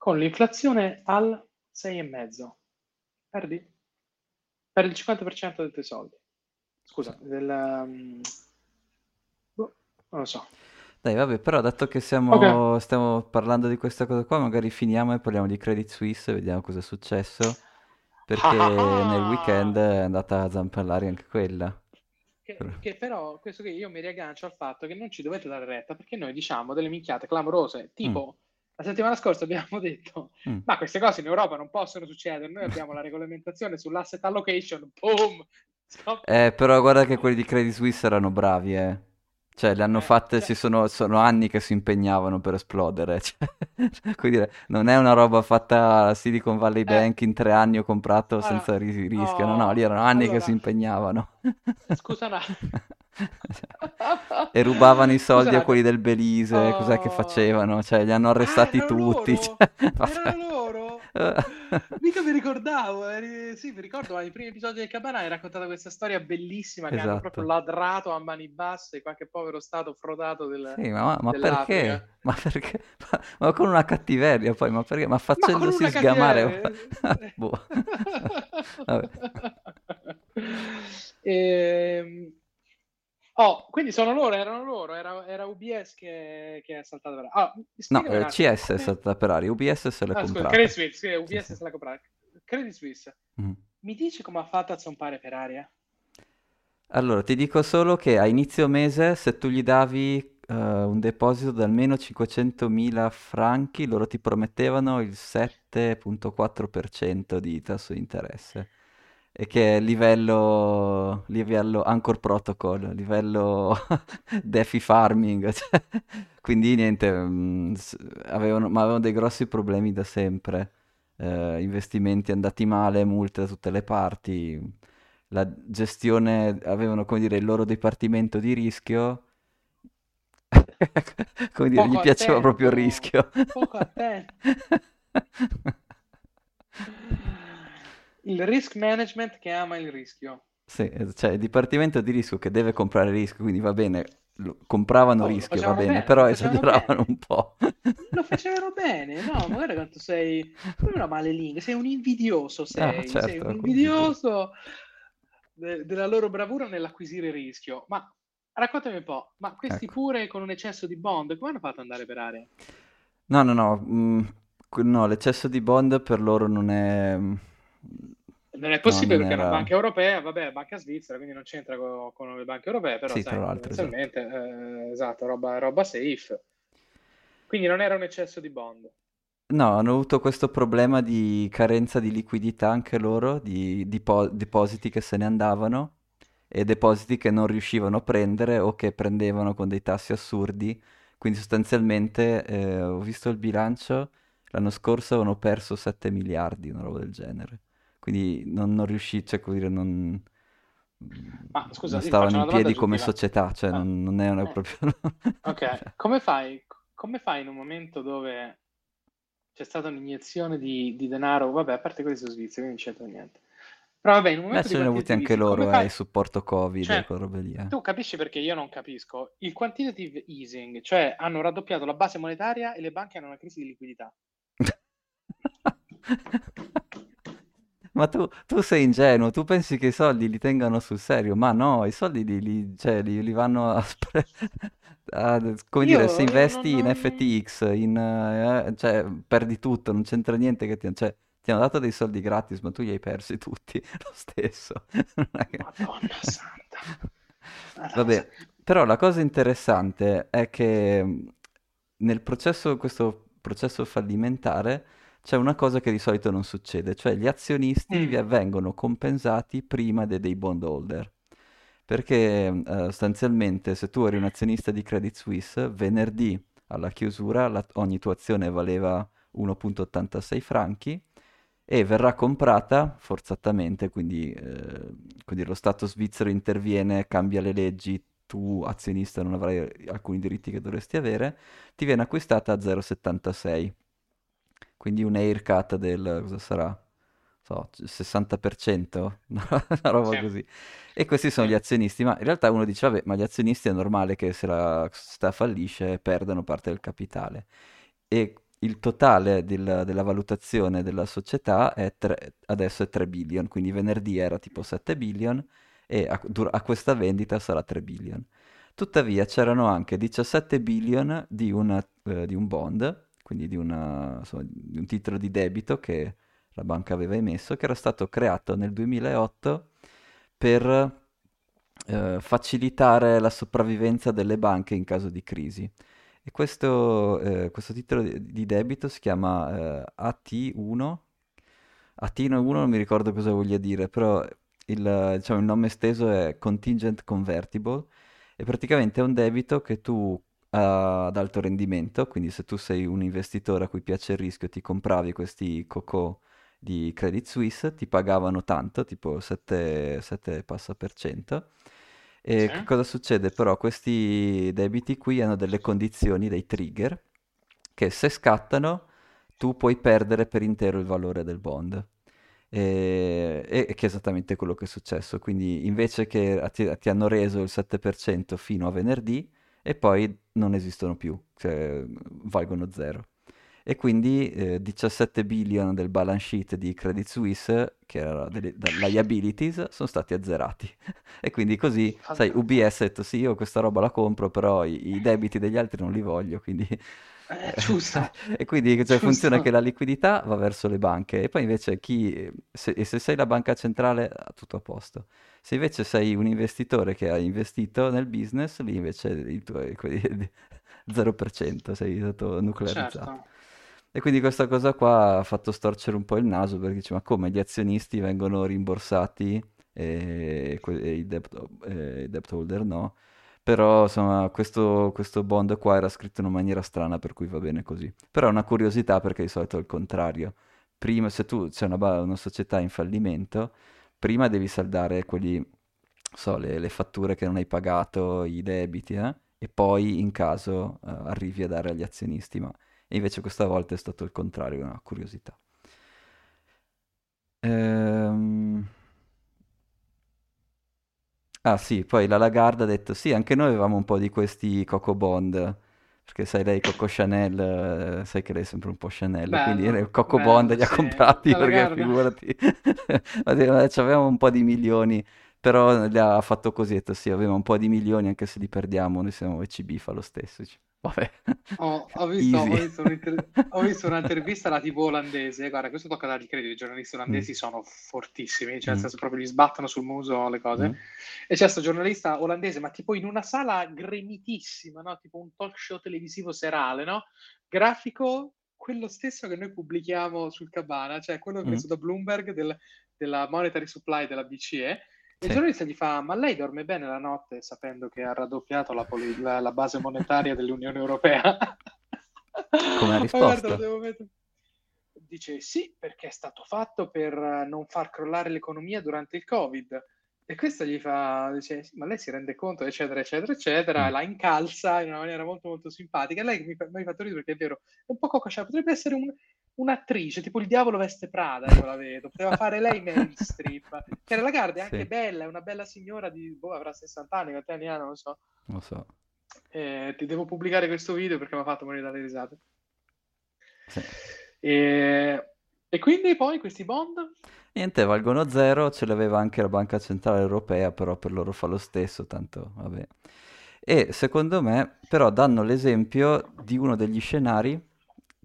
con l'inflazione al 6,5. Perdi? Perdi il 50% dei tuoi soldi. scusa, del... Um... non lo so. Dai, vabbè, però dato che siamo, okay. stiamo parlando di questa cosa qua, magari finiamo e parliamo di Credit Suisse e vediamo cosa è successo. Perché nel weekend è andata a zampellare anche quella. Che, che, però, questo che io mi riaggancio al fatto che non ci dovete dare retta perché noi diciamo delle minchiate clamorose, tipo mm. La settimana scorsa abbiamo detto mm. ma queste cose in Europa non possono succedere, noi abbiamo la regolamentazione sull'asset allocation, boom! Eh, però guarda che quelli di Credit Suisse erano bravi, eh. Cioè, le hanno eh, fatte, cioè... ci sono, sono, anni che si impegnavano per esplodere. Cioè, dire, non è una roba fatta a Silicon Valley eh. Bank in tre anni ho comprato allora, senza ris- rischio. No, no, lì erano anni allora, che si impegnavano. Scusa no. e rubavano i soldi Scusate. a quelli del Belize, oh. cos'è che facevano? Cioè, li hanno arrestati ah, tutti. Loro? Cioè, erano loro? Mica mi ricordavo, eri... sì, mi ricordo, nei primi episodi del Cabana hai raccontato questa storia bellissima che esatto. hanno proprio ladrato a mani basse qualche povero stato frodato del, Sì, ma, ma perché? Ma perché? Ma, ma, con una cattiveria poi, ma perché? Ma facendosi ma sgamare... boh. ehm... Oh, quindi sono loro, erano loro, era, era UBS che, che, è saltata per aria. Oh, no, eh, CS è saltata per aria, UBS se l'è ah, comprata. Credit Suisse, sì, UBS sì, se l'ha comprata. Credit Suisse, mm. mi dici come ha fatto a zompare per aria? Allora, ti dico solo che a inizio mese, se tu gli davi uh, un deposito di almeno 500.000 franchi, loro ti promettevano il 7.4% di tasso di interesse e che è livello, livello Anchor Protocol, livello DeFi Farming, cioè, quindi niente, mh, mm, avevano, ma avevano dei grossi problemi da sempre, eh, investimenti andati male, multe da tutte le parti, la gestione, avevano come dire il loro dipartimento di rischio, come dire, poco gli piaceva proprio il rischio. Poco attento. Il risk management che ama il rischio. Sì, cioè il dipartimento di rischio che deve comprare rischio, quindi va bene, compravano oh, rischio, va bene, bene però esageravano bene. un po'. Lo facevano bene, no, ma guarda quanto sei una male lingua, sei un invidioso, sei, ah, certo, sei un invidioso de- della loro bravura nell'acquisire rischio. Ma raccontami un po', ma questi ecco. pure con un eccesso di bond, come hanno fatto ad andare per aria? No, no, no, mh, mm, no, l'eccesso di bond per loro non è non è possibile no, non perché era... è una banca europea, vabbè, banca svizzera, quindi non c'entra con, con le banche europee, però sì, sai, tendenzialmente, esatto. Eh, esatto, roba, roba safe. Quindi non era un eccesso di bond. No, hanno avuto questo problema di carenza di liquidità anche loro, di, di po- depositi che se ne andavano e depositi che non riuscivano a prendere o che prendevano con dei tassi assurdi. Quindi sostanzialmente eh, ho visto il bilancio, l'anno scorso avevano perso 7 miliardi, una roba del genere quindi non, non riuscì, cioè, come dire, non, Ma, scusa, non stavano in piedi come società, cioè ah. non, non erano eh. proprio... ok, come fai, come fai in un momento dove c'è stata un'iniezione di, di denaro, vabbè, a parte questo Svizzera, quindi non c'entra niente. Però vabbè, in un momento ce ne avuti anche loro, eh, il supporto Covid cioè, e robe lì. Eh. Tu capisci perché io non capisco. Il quantitative easing, cioè hanno raddoppiato la base monetaria e le banche hanno una crisi di liquidità. Ma tu, tu, sei ingenuo, tu pensi che i soldi li tengano sul serio, ma no, i soldi li, li, cioè, li, li vanno a, spre- a come Io, dire, se investi non, in FTX, in, eh, cioè, perdi tutto, non c'entra niente che ti, cioè, ti hanno dato dei soldi gratis, ma tu li hai persi tutti lo stesso. Madonna santa. Vabbè, però la cosa interessante è che nel processo, questo processo fallimentare, c'è una cosa che di solito non succede, cioè gli azionisti mm. vengono compensati prima de- dei bondholder. Perché uh, sostanzialmente se tu eri un azionista di Credit Suisse, venerdì alla chiusura la- ogni tua azione valeva 1.86 franchi e verrà comprata forzatamente, quindi, eh, quindi lo Stato svizzero interviene, cambia le leggi, tu azionista non avrai alcuni diritti che dovresti avere, ti viene acquistata a 0,76 quindi un haircut del, cosa sarà? So, 60%, una roba sì. così. E questi sono gli azionisti, ma in realtà uno dice, vabbè, ma gli azionisti è normale che se la società fallisce perdano parte del capitale. E il totale del, della valutazione della società è tre, adesso è 3 billion, quindi venerdì era tipo 7 billion e a, a questa vendita sarà 3 billion. Tuttavia c'erano anche 17 billion di, una, eh, di un bond, quindi di, una, insomma, di, un titolo di debito che la banca aveva emesso, che era stato creato nel 2008 per eh, facilitare la sopravvivenza delle banche in caso di crisi. E questo, eh, questo titolo di, debito si chiama eh, AT1. AT1 non mi ricordo cosa voglia dire, però il, diciamo, il nome esteso è Contingent Convertible e praticamente è un debito che tu ad alto rendimento, quindi se tu sei un investitore a cui piace il rischio, ti compravi questi COCO di Credit Suisse, ti pagavano tanto, tipo 7, 7 passa per cento. E sì. che cosa succede però? Questi debiti qui hanno delle condizioni, dei trigger, che se scattano tu puoi perdere per intero il valore del bond. E, e, che è esattamente quello che è successo. Quindi invece che ti, ti hanno reso il 7% fino a venerdì e poi non esistono più, cioè valgono zero. E quindi eh, 17 billion del balance sheet di Credit Suisse, che erano delle liabilities, sono stati azzerati. e quindi così, sai, UBS ha detto sì, io questa roba la compro, però i, i debiti degli altri non li voglio, quindi eh, giusto. e quindi cioè, funziona che la liquidità va verso le banche e poi invece chi, se, se sei la banca centrale, tutto a posto. Se invece sei un investitore che ha investito nel business, lì invece il tuo è 0%, sei stato nuclearizzato. Certo. E quindi questa cosa qua ha fatto storcere un po' il naso perché dice ma come gli azionisti vengono rimborsati e, e i, debt, e debt holder no? Però insomma questo, questo, bond qua era scritto in una maniera strana per cui va bene così. Però è una curiosità perché di solito è il contrario. Prima, se tu c'è una, una società in fallimento, prima devi saldare quelli, so, le, le, fatture che non hai pagato, i debiti, eh? e poi in caso uh, arrivi a dare agli azionisti. Ma invece questa volta è stato il contrario, una curiosità. Ehm... Ah sì, poi la Lagarde ha detto sì, anche noi avevamo un po' di questi Coco Bond, perché sai lei Coco Chanel, eh, sai che lei è sempre un po' Chanel, bello, quindi Coco bello, Bond li ha comprati la perché Lagarde. figurati, avevamo un po' di milioni, però li ha fatto così, ha detto sì, aveva un po' di milioni anche se li perdiamo, noi siamo ECB, fa lo stesso. Vabbè. Oh, ho, visto, ho, visto ho, visto, un'intervista alla TV olandese. Guarda, questo tocca dargli credito. I giornalisti olandesi mm. sono fortissimi, cioè, nel mm. senso proprio gli sbattono sul muso le cose. Mm. E c'è questo giornalista olandese, ma tipo in una sala gremitissima, no? tipo un talk show televisivo serale, no? Grafico, quello stesso che noi pubblichiamo sul Cabana, cioè quello preso mm. da Bloomberg del, della Monetary Supply della BCE il giornalista gli fa: Ma lei dorme bene la notte sapendo che ha raddoppiato la, poli- la, la base monetaria dell'Unione Europea? Come ha risposto? Dice sì, perché è stato fatto per non far crollare l'economia durante il Covid. E questo gli fa, dice, ma lei si rende conto, eccetera, eccetera, eccetera, mm. la incalza in una maniera molto, molto simpatica. Lei mi, mi ha fatto ridere perché è vero, è un po' coccia, potrebbe essere un, un'attrice, tipo il diavolo veste Prada, io la vedo, poteva fare lei mainstream. Che la Lagarde è anche sì. bella, è una bella signora di, boh, avrà 60 anni, quanti anni ha, non lo so. Lo so. Eh, ti devo pubblicare questo video perché mi ha fatto morire dalle risate. Sì. E... e quindi poi questi bond? Niente, valgono zero, ce l'aveva anche la Banca Centrale Europea, però per loro fa lo stesso, tanto vabbè. E secondo me, però, danno l'esempio di uno degli scenari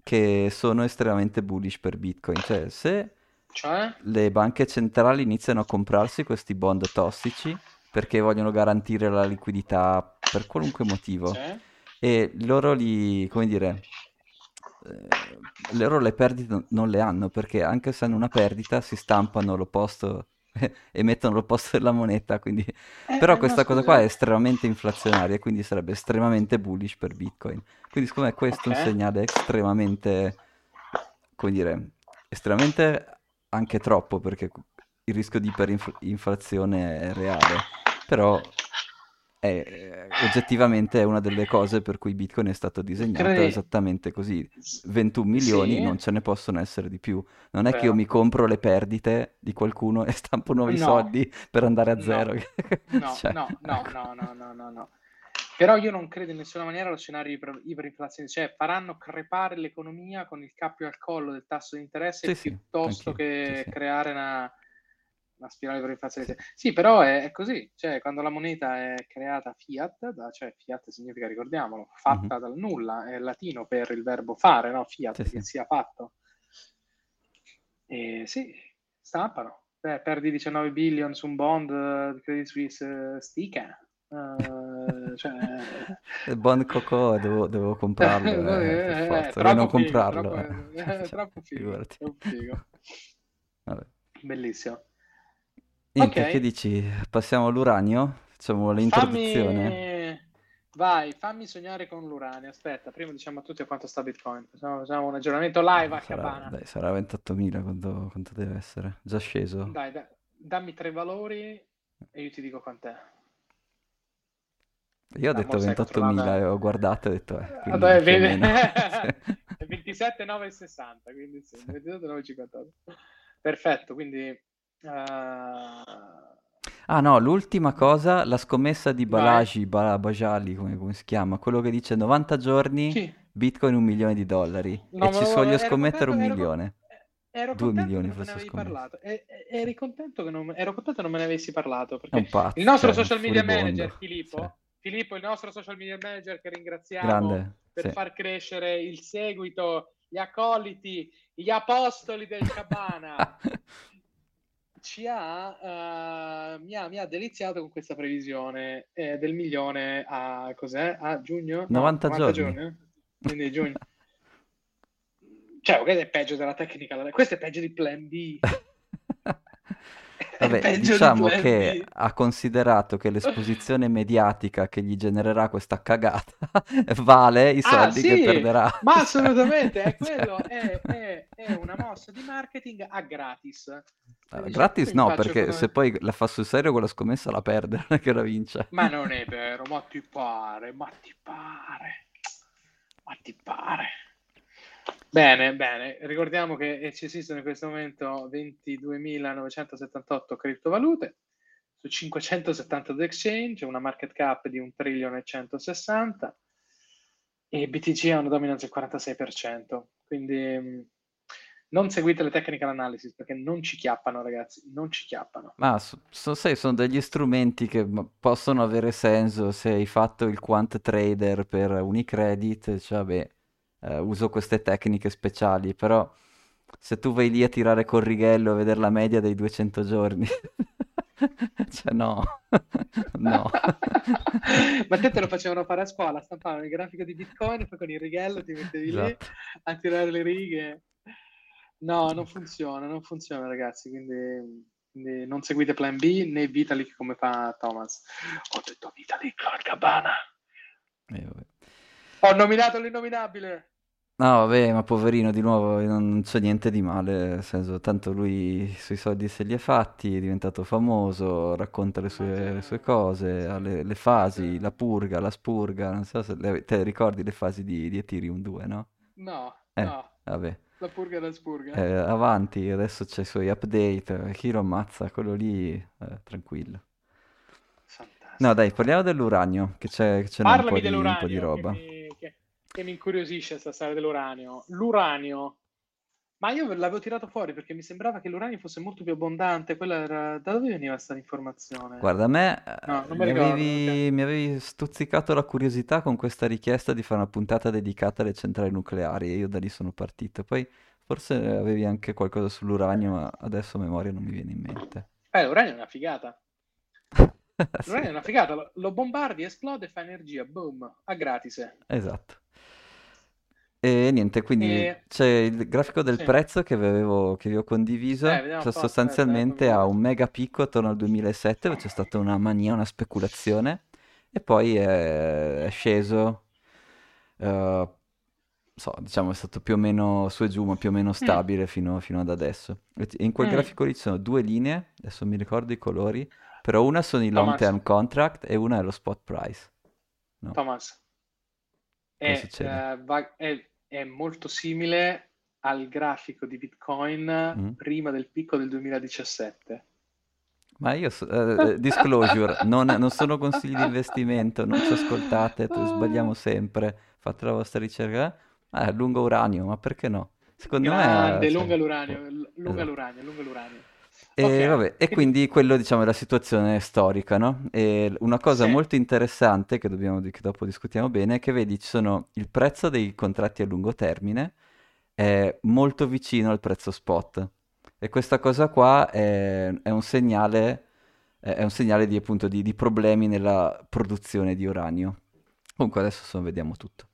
che sono estremamente bullish per Bitcoin. Cioè, se cioè? le banche centrali iniziano a comprarsi questi bond tossici perché vogliono garantire la liquidità per qualunque motivo sì. e loro li, come dire, eh, loro le perdite non le hanno perché anche se hanno una perdita si stampano l'opposto e mettono l'opposto della moneta, quindi... Eh, però questa cosa qua è estremamente inflazionaria, quindi sarebbe estremamente bullish per Bitcoin. Quindi secondo me questo okay. è un segnale estremamente, come dire, estremamente anche troppo, perché il rischio di iperinflazione è reale, però è, oggettivamente è una delle cose per cui Bitcoin è stato disegnato Credi... esattamente così. 21 milioni sì. non ce ne possono essere di più. Non è Beh. che io mi compro le perdite di qualcuno e stampo nuovi no. soldi per andare a zero. No, cioè, no, no, ecco. no, no, no, no, no. Però io non credo in nessuna maniera allo scenario di iperinflazione, cioè faranno crepare l'economia con il cappio al collo del tasso di interesse sì, piuttosto sì, che creare una la spirale per inflazione. Sì, però è, è, così, cioè quando la moneta è creata fiat, da, cioè fiat significa, ricordiamolo, fatta mm-hmm. dal nulla, è latino per il verbo fare, no? Fiat, sì, che sì. sia fatto. E sì, stampano. Beh, perdi 19 billion su un bond uh, Credit Suisse uh, stica. Uh, cioè... il bond Coco devo, devo comprarlo eh, eh, eh, non comprarlo troppo, eh. eh. troppo figo, troppo figo. bellissimo Niente, okay. che dici? Passiamo all'uranio? Facciamo l'introduzione? Fammi... Vai, fammi sognare con l'uranio. Aspetta, prima diciamo a tutti quanto sta Bitcoin. Facciamo, facciamo un aggiornamento live a sarà, Cabana. Dai, sarà 28.000 quanto, quanto, deve essere? Già sceso? Dai, da, dammi tre valori e io ti dico quant'è. Io ho detto 28.000 e ho guardato e ho detto... Eh, Vabbè, vedi... 27,960, quindi sì, sì. 27,958. Perfetto, quindi Uh... Ah no, l'ultima cosa, la scommessa di Balaji, Bala, Bajali, come, come, si chiama? Quello che dice 90 giorni, sì. Bitcoin un milione di dollari. No, e ci voglio scommettere un milione. Ero Due milioni forse parlato. E, eri contento che non, ero contento che non me ne avessi parlato. Perché pazzo, il nostro cioè, social media manager, Filippo, sì. Filippo, il nostro social media manager che ringraziamo Grande, per sì. far crescere il seguito, gli accoliti, gli apostoli del Cabana. ci ha, uh, mi, ha, mi, ha, deliziato con questa previsione eh, del milione a, cos'è? a giugno? 90, no, 90 giorni. giorni. Quindi giugno. cioè, questo è peggio della tecnica, questo è peggio di Plan B. Vabbè, diciamo di che ha considerato che l'esposizione mediatica che gli genererà questa cagata vale i ah, soldi ah, sì, che perderà. Ma assolutamente, è quello, è, è, è una mossa di marketing a gratis. Gratis no, perché come... se poi la fa sul serio quella scommessa la perde, non è che la vince. Ma non è vero, ma ti pare, ma ti pare, ma ti pare. Bene, bene, ricordiamo che ci esistono in questo momento 22.978 criptovalute su 572 exchange, una market cap di 1 trilione e 160 e BTG ha una dominanza del 46%, quindi non seguite le technical analysis perché non ci chiappano, ragazzi, non ci chiappano. Ma so, so, sai, sono degli strumenti che possono avere senso se hai fatto il quant trader per Unicredit, cioè beh, eh, uso queste tecniche speciali, però se tu vai lì a tirare col righello a vedere la media dei 200 giorni, cioè no, no. Ma te te lo facevano fare a scuola, stampavano il grafico di Bitcoin, poi con il righello ti mettevi esatto. lì a tirare le righe. No, non funziona, non funziona ragazzi, quindi, quindi non seguite Plan B né Vitalik come fa Thomas. Ho detto Vitalik al cabana. Eh, Ho nominato l'innominabile. No, vabbè, ma poverino, di nuovo, non c'è niente di male, nel senso, tanto lui sui soldi se li è fatti, è diventato famoso, racconta le sue, le sue cose, ha le, le, fasi, la purga, la spurga, non so se le, te ricordi le fasi di, di Ethereum 2, no? No, eh, no. Vabbè. La purga la spurga. Eh, avanti, adesso c'è i suoi update. Chi lo ammazza? Quello lì, eh, tranquillo. Fantastico. No, dai, parliamo dell'uranio, che c'è, che c'è un, po di, un po' di roba. Che mi, che, che mi incuriosisce questa storia dell'uranio. L'uranio ma io l'avevo tirato fuori perché mi sembrava che l'uranio fosse molto più abbondante. Quella era... Da dove veniva questa informazione? Guarda, a me no, mi, mi, ricordo, avevi... Okay. mi, avevi, stuzzicato la curiosità con questa richiesta di fare una puntata dedicata alle centrali nucleari e io da lì sono partito. Poi forse avevi anche qualcosa sull'uranio, ma adesso a memoria non mi viene in mente. Eh, l'uranio è una figata. L'uranio è una figata. Lo bombardi, esplode e fa energia. Boom, a gratis. Esatto. E niente, quindi E... c'è il grafico del Sì. prezzo che avevo, che vi ho condiviso, Eh, cioè sostanzialmente ha un mega picco attorno al 2007, dove c'è stata una mania, una speculazione, e poi è, è sceso, eh, so, diciamo è stato più o meno su e giù, ma più o meno Mm, stabile fino, fino ad adesso. E in quel mm. grafico lì ci sono due linee, adesso mi ricordo i colori, però una sono i long term contract e una è lo spot price. No, Thomas, è, eh, va- è è molto simile al grafico di Bitcoin mm. prima del picco del 2017. Ma io, uh, disclosure, non, non, sono consigli di investimento, non ci ascoltate, sbagliamo sempre, fate la vostra ricerca. Ah, lungo uranio, ma perché no? Secondo Grande, me... Lunga cioè, l'uranio, lunga l'uranio, lunga l'uranio. E, okay. vabbè, e quindi quello diciamo è la situazione storica, no? E una cosa sì. molto interessante che, dobbiamo, che dopo discutiamo bene è che vedi ci sono il prezzo dei contratti a lungo termine è molto vicino al prezzo spot e questa cosa qua è, è un segnale, è un segnale di, appunto, di, di problemi nella produzione di uranio. Comunque adesso vediamo tutto.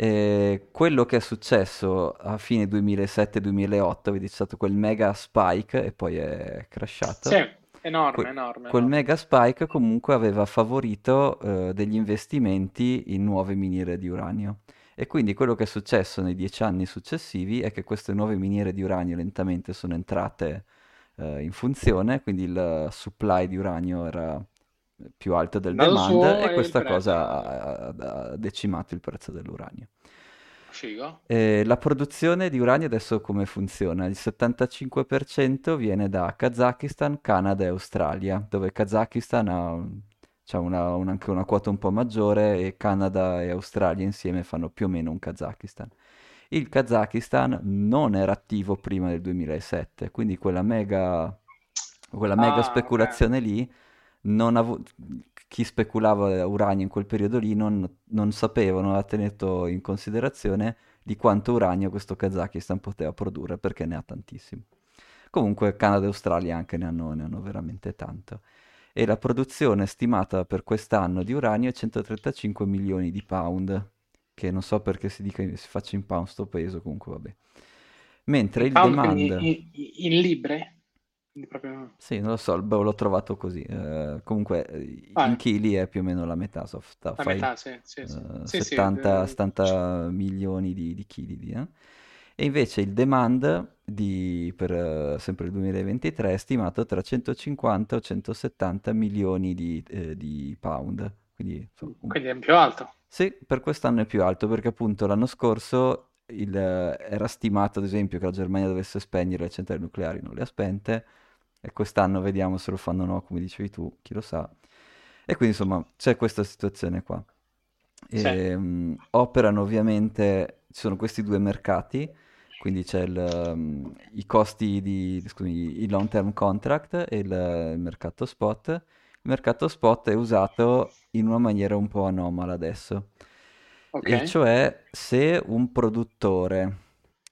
E quello che è successo a fine 2007-2008, vedi c'è stato quel mega spike e poi è crashato. Sì, enorme, que- enorme. Quel enorme. mega spike comunque aveva favorito uh, degli investimenti in nuove miniere di uranio. E quindi quello che è successo nei dieci anni successivi è che queste nuove miniere di uranio lentamente sono entrate uh, in funzione, quindi il supply di uranio era più alto del Dal demand e questa cosa ha, ha, decimato il prezzo dell'uranio. Figo. E la produzione di uranio adesso come funziona? Il 75% viene da Kazakistan, Canada e Australia, dove Kazakistan ha, ha una, un, anche una quota un po' maggiore e Canada e Australia insieme fanno più o meno un Kazakistan. Il Kazakistan non era attivo prima del 2007, quindi quella mega, quella mega ah, speculazione okay. lì av- chi speculava uranio in quel periodo lì non, non sapeva, non aveva tenuto in considerazione di quanto uranio questo Kazakistan poteva produrre perché ne ha tantissimo. Comunque Canada e Australia anche ne hanno, ne hanno veramente tanto. E la produzione stimata per quest'anno di uranio è 135 milioni di pound, che non so perché si dica si faccia in pound sto peso, comunque vabbè. Mentre il, il demand... In, in, libre? Proprio... Sì, non lo so, boh, l'ho trovato così. Uh, comunque ah, in chili è più o meno la metà, so, la fai, metà, sì, sì, sì. Uh, sì 70, sì, 70 milioni di, di chili. Di, eh? E invece il demand di, per uh, sempre il 2023 è stimato tra 150 e 170 milioni di, eh, di pound. Quindi, so, un... Quindi, è più alto. Sì, per quest'anno è più alto perché appunto l'anno scorso il, era stimato ad esempio che la Germania dovesse spegnere le centrali nucleari, non le ha spente e quest'anno vediamo se lo fanno o no, come dicevi tu, chi lo sa. E quindi insomma c'è questa situazione qua. E, sì. um, operano ovviamente, ci sono questi due mercati, quindi c'è il, um, i costi di, scusami, il long term contract e il, il mercato spot. Il mercato spot è usato in una maniera un po' anomala adesso. Okay. E cioè se un produttore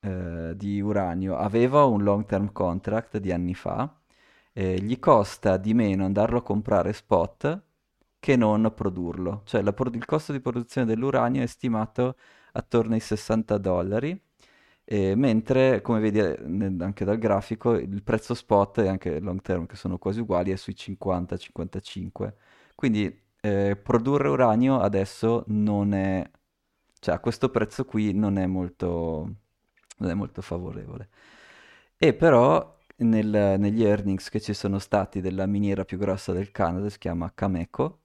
eh, di uranio aveva un long term contract di anni fa, eh, gli costa di meno andarlo a comprare spot che non produrlo. Cioè pro- il costo di produzione dell'uranio è stimato attorno ai 60 dollari, eh, mentre come vedi eh, anche dal grafico il prezzo spot e anche long term che sono quasi uguali è sui 50-55. Quindi eh, produrre uranio adesso non è, cioè a questo prezzo qui non è molto, non è molto favorevole. E però nel, negli earnings che ci sono stati della miniera più grossa del Canada, si chiama Cameco,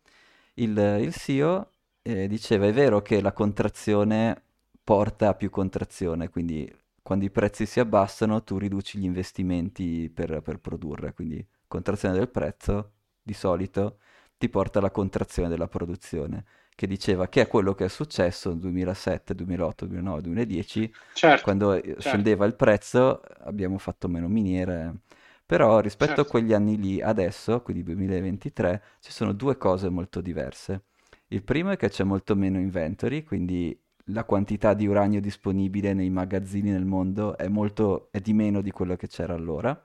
il, il CEO eh, diceva è vero che la contrazione porta a più contrazione, quindi quando i prezzi si abbassano tu riduci gli investimenti per, per produrre, quindi contrazione del prezzo di solito ti porta alla contrazione della produzione che diceva che è quello che è successo nel 2007, 2008, 2009, 2010, certo, quando certo. scendeva il prezzo abbiamo fatto meno miniere, però rispetto certo. a quegli anni lì, adesso, quindi 2023, ci sono due cose molto diverse. Il primo è che c'è molto meno inventory, quindi la quantità di uranio disponibile nei magazzini nel mondo è, molto, è di meno di quello che c'era allora.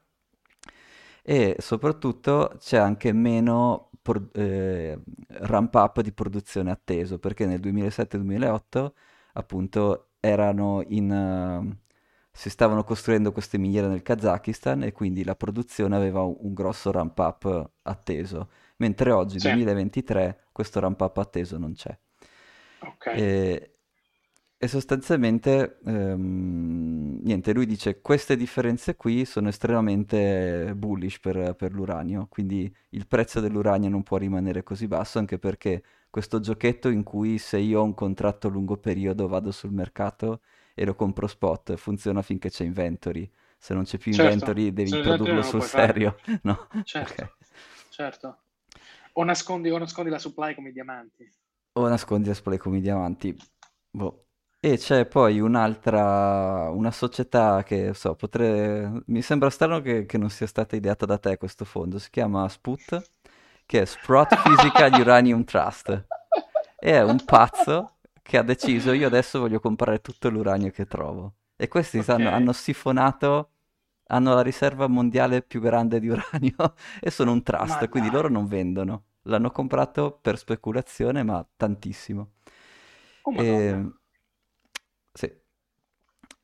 E soprattutto c'è anche meno pro- eh, ramp up di produzione atteso, perché nel 2007-2008 appunto erano in... Uh, si stavano costruendo queste miniere nel Kazakistan e quindi la produzione aveva un, un grosso ramp up atteso, mentre oggi, nel sì. 2023, questo ramp up atteso non c'è. Okay. E, e sostanzialmente, ehm, niente, lui dice queste differenze qui sono estremamente bullish per, per l'uranio, quindi il prezzo dell'uranio non può rimanere così basso, anche perché questo giochetto in cui se io ho un contratto a lungo periodo vado sul mercato e lo compro spot, funziona finché c'è inventory. Se non c'è più certo. inventory devi produrlo sul serio, no? Certo, okay. certo. O nascondi, o nascondi la supply come i diamanti. O nascondi la supply come i diamanti. Boh. E c'è poi un'altra, una società che, so, potrei... Mi sembra strano che, che non sia stata ideata da te questo fondo, si chiama SPUT, che è Sprott Physical Uranium Trust. E è un pazzo che ha deciso, io adesso voglio comprare tutto l'uranio che trovo. E questi Ok. sanno- hanno sifonato, hanno la riserva mondiale più grande di uranio e sono un Ma trust, quindi loro dai. non vendono. L'hanno comprato per speculazione, ma tantissimo. Oh, E.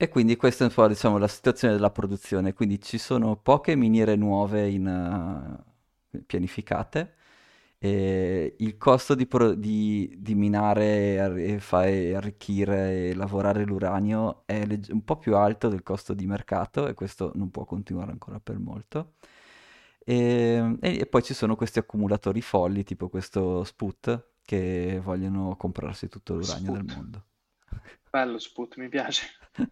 E quindi questa è un po', diciamo, la situazione della produzione. Quindi ci sono poche miniere nuove in, eh, pianificate. E il costo di, pro- di- di minare e fa- e arricchire e lavorare l'uranio è legge- un po' più alto del costo di mercato e questo non può continuare ancora per molto. E, e- poi ci sono questi accumulatori folli, tipo questo Sput, che vogliono comprarsi tutto l'uranio del Sput. mondo. Bello Sput, mi piace.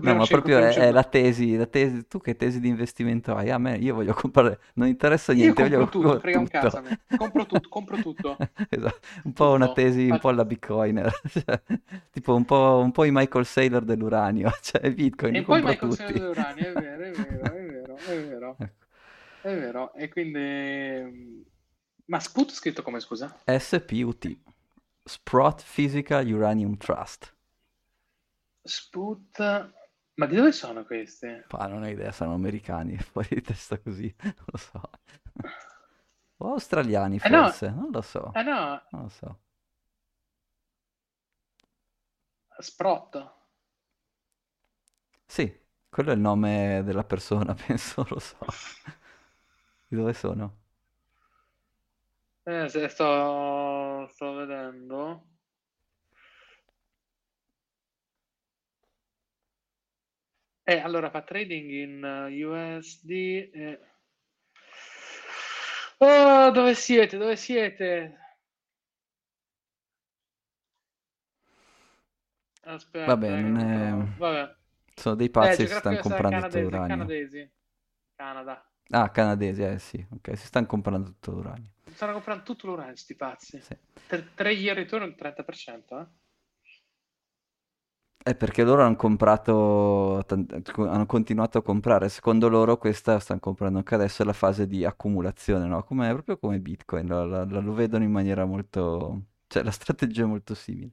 No, ma proprio è, è la tesi, la tesi, tu che tesi di investimento hai? A me, io voglio comprare, non interessa Io niente, compro voglio tutto, frega un a me. Compro tutto, compro tutto. Esatto, un po' una Tutto. tesi, un po' alla Bitcoiner, cioè, tipo un po', un po' i Michael Saylor dell'uranio, cioè Bitcoin E poi Michael tutti. Saylor dell'uranio, è vero, è vero, è vero, è vero, Ecco. è vero. E quindi... Ma Sput scritto come, scusa? SPUT, Sprott Physical Uranium Trust. Sput... Ma di dove sono questi? Ah, non ho idea, sono americani, fuori di testa così, non lo so. O australiani Eh no, forse, non lo so, eh no, non lo so. Sprott. Sì, quello è il nome della persona, penso, lo so. Di dove sono? Eh, se sto, sto vedendo. Eh, allora fa trading in eh, USD. e- Oh, dove siete? Dove siete? Aspetta, eh, che è... trovo. Vabbè. Sono dei Eh, pazzi che si stanno comprando tutto canadesi, canadesi. Canada. Ah, canadesi, eh sì, ok, si stanno comprando tutto l'uranio. Stanno comprando tutto l'uranio, sti pazzi. Sì. Tre, tre year return il 30%, eh? È perché loro hanno comprato, hanno continuato a comprare. Secondo loro questa stanno comprando anche adesso è la fase di accumulazione, no? Come, proprio come Bitcoin, la, la- la- lo vedono in maniera molto... cioè la strategia è molto simile.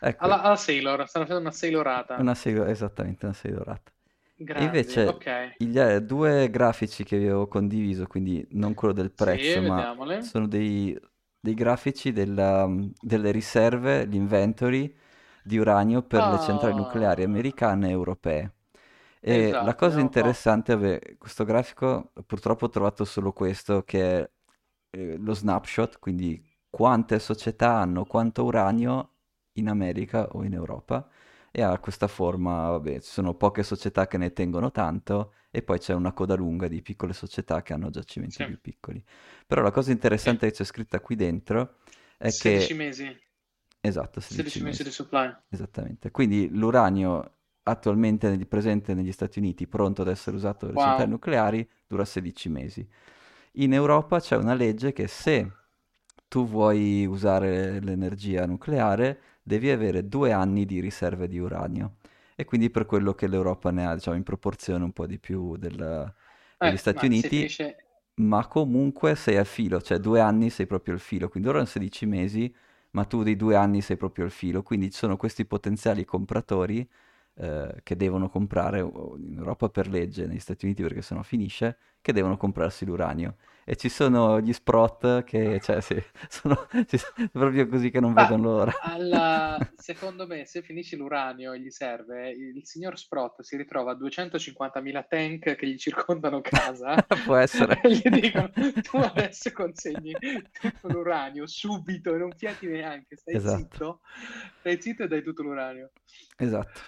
Ecco, Alla, alla Sailor, stanno facendo una Sailorata. una sei- esattamente, una. E Grandi, invece ok. gli eh, due grafici che vi avevo condiviso, quindi non quello del Sì, prezzo, ma vediamole. sono dei, dei grafici della- delle riserve, l'inventory di uranio per le centrali nucleari Ah, americane e europee. E la esatto, cosa un po'. interessante, vabbè, questo grafico, purtroppo ho trovato solo questo, che è eh, lo snapshot, quindi quante società hanno quanto uranio in America o in Europa, e ha questa forma, vabbè, ci sono poche società che ne tengono tanto, e poi c'è una coda lunga di piccole società che hanno giacimenti Sì, più piccoli. Però la cosa sì. interessante che c'è scritta qui dentro è 16 che, mesi. esatto, 16 16 mesi mesi. di supply. Esattamente. Quindi l'uranio attualmente presente negli Stati Uniti, pronto ad essere usato per le centrali Wow. nucleari, dura 16 mesi. In Europa c'è una legge che se tu vuoi usare l'energia nucleare, devi avere due anni di riserve di uranio. E quindi per quello che l'Europa ne ha, diciamo, in proporzione un po' di più del- degli Eh, Stati ma se Uniti, finisce... ma comunque sei al filo, cioè due anni sei proprio al filo, quindi ora sono 16 mesi, ma tu dei due anni sei proprio al filo, quindi ci sono questi potenziali compratori eh, che devono comprare in Europa per legge, negli Stati Uniti perché sennò finisce, che devono comprarsi l'uranio. E ci sono gli sprot che, cioè, sì, sono, sono proprio così che non Ma vedono l'ora. alla- secondo me, se finisce l'uranio e gli serve, il signor Sprott si ritrova 250.000 tank che gli circondano casa Può essere. e gli dicono tu adesso consegni tutto l'uranio subito e non fiati neanche, stai Esatto, zitto, stai zitto e dai tutto l'uranio. esatto.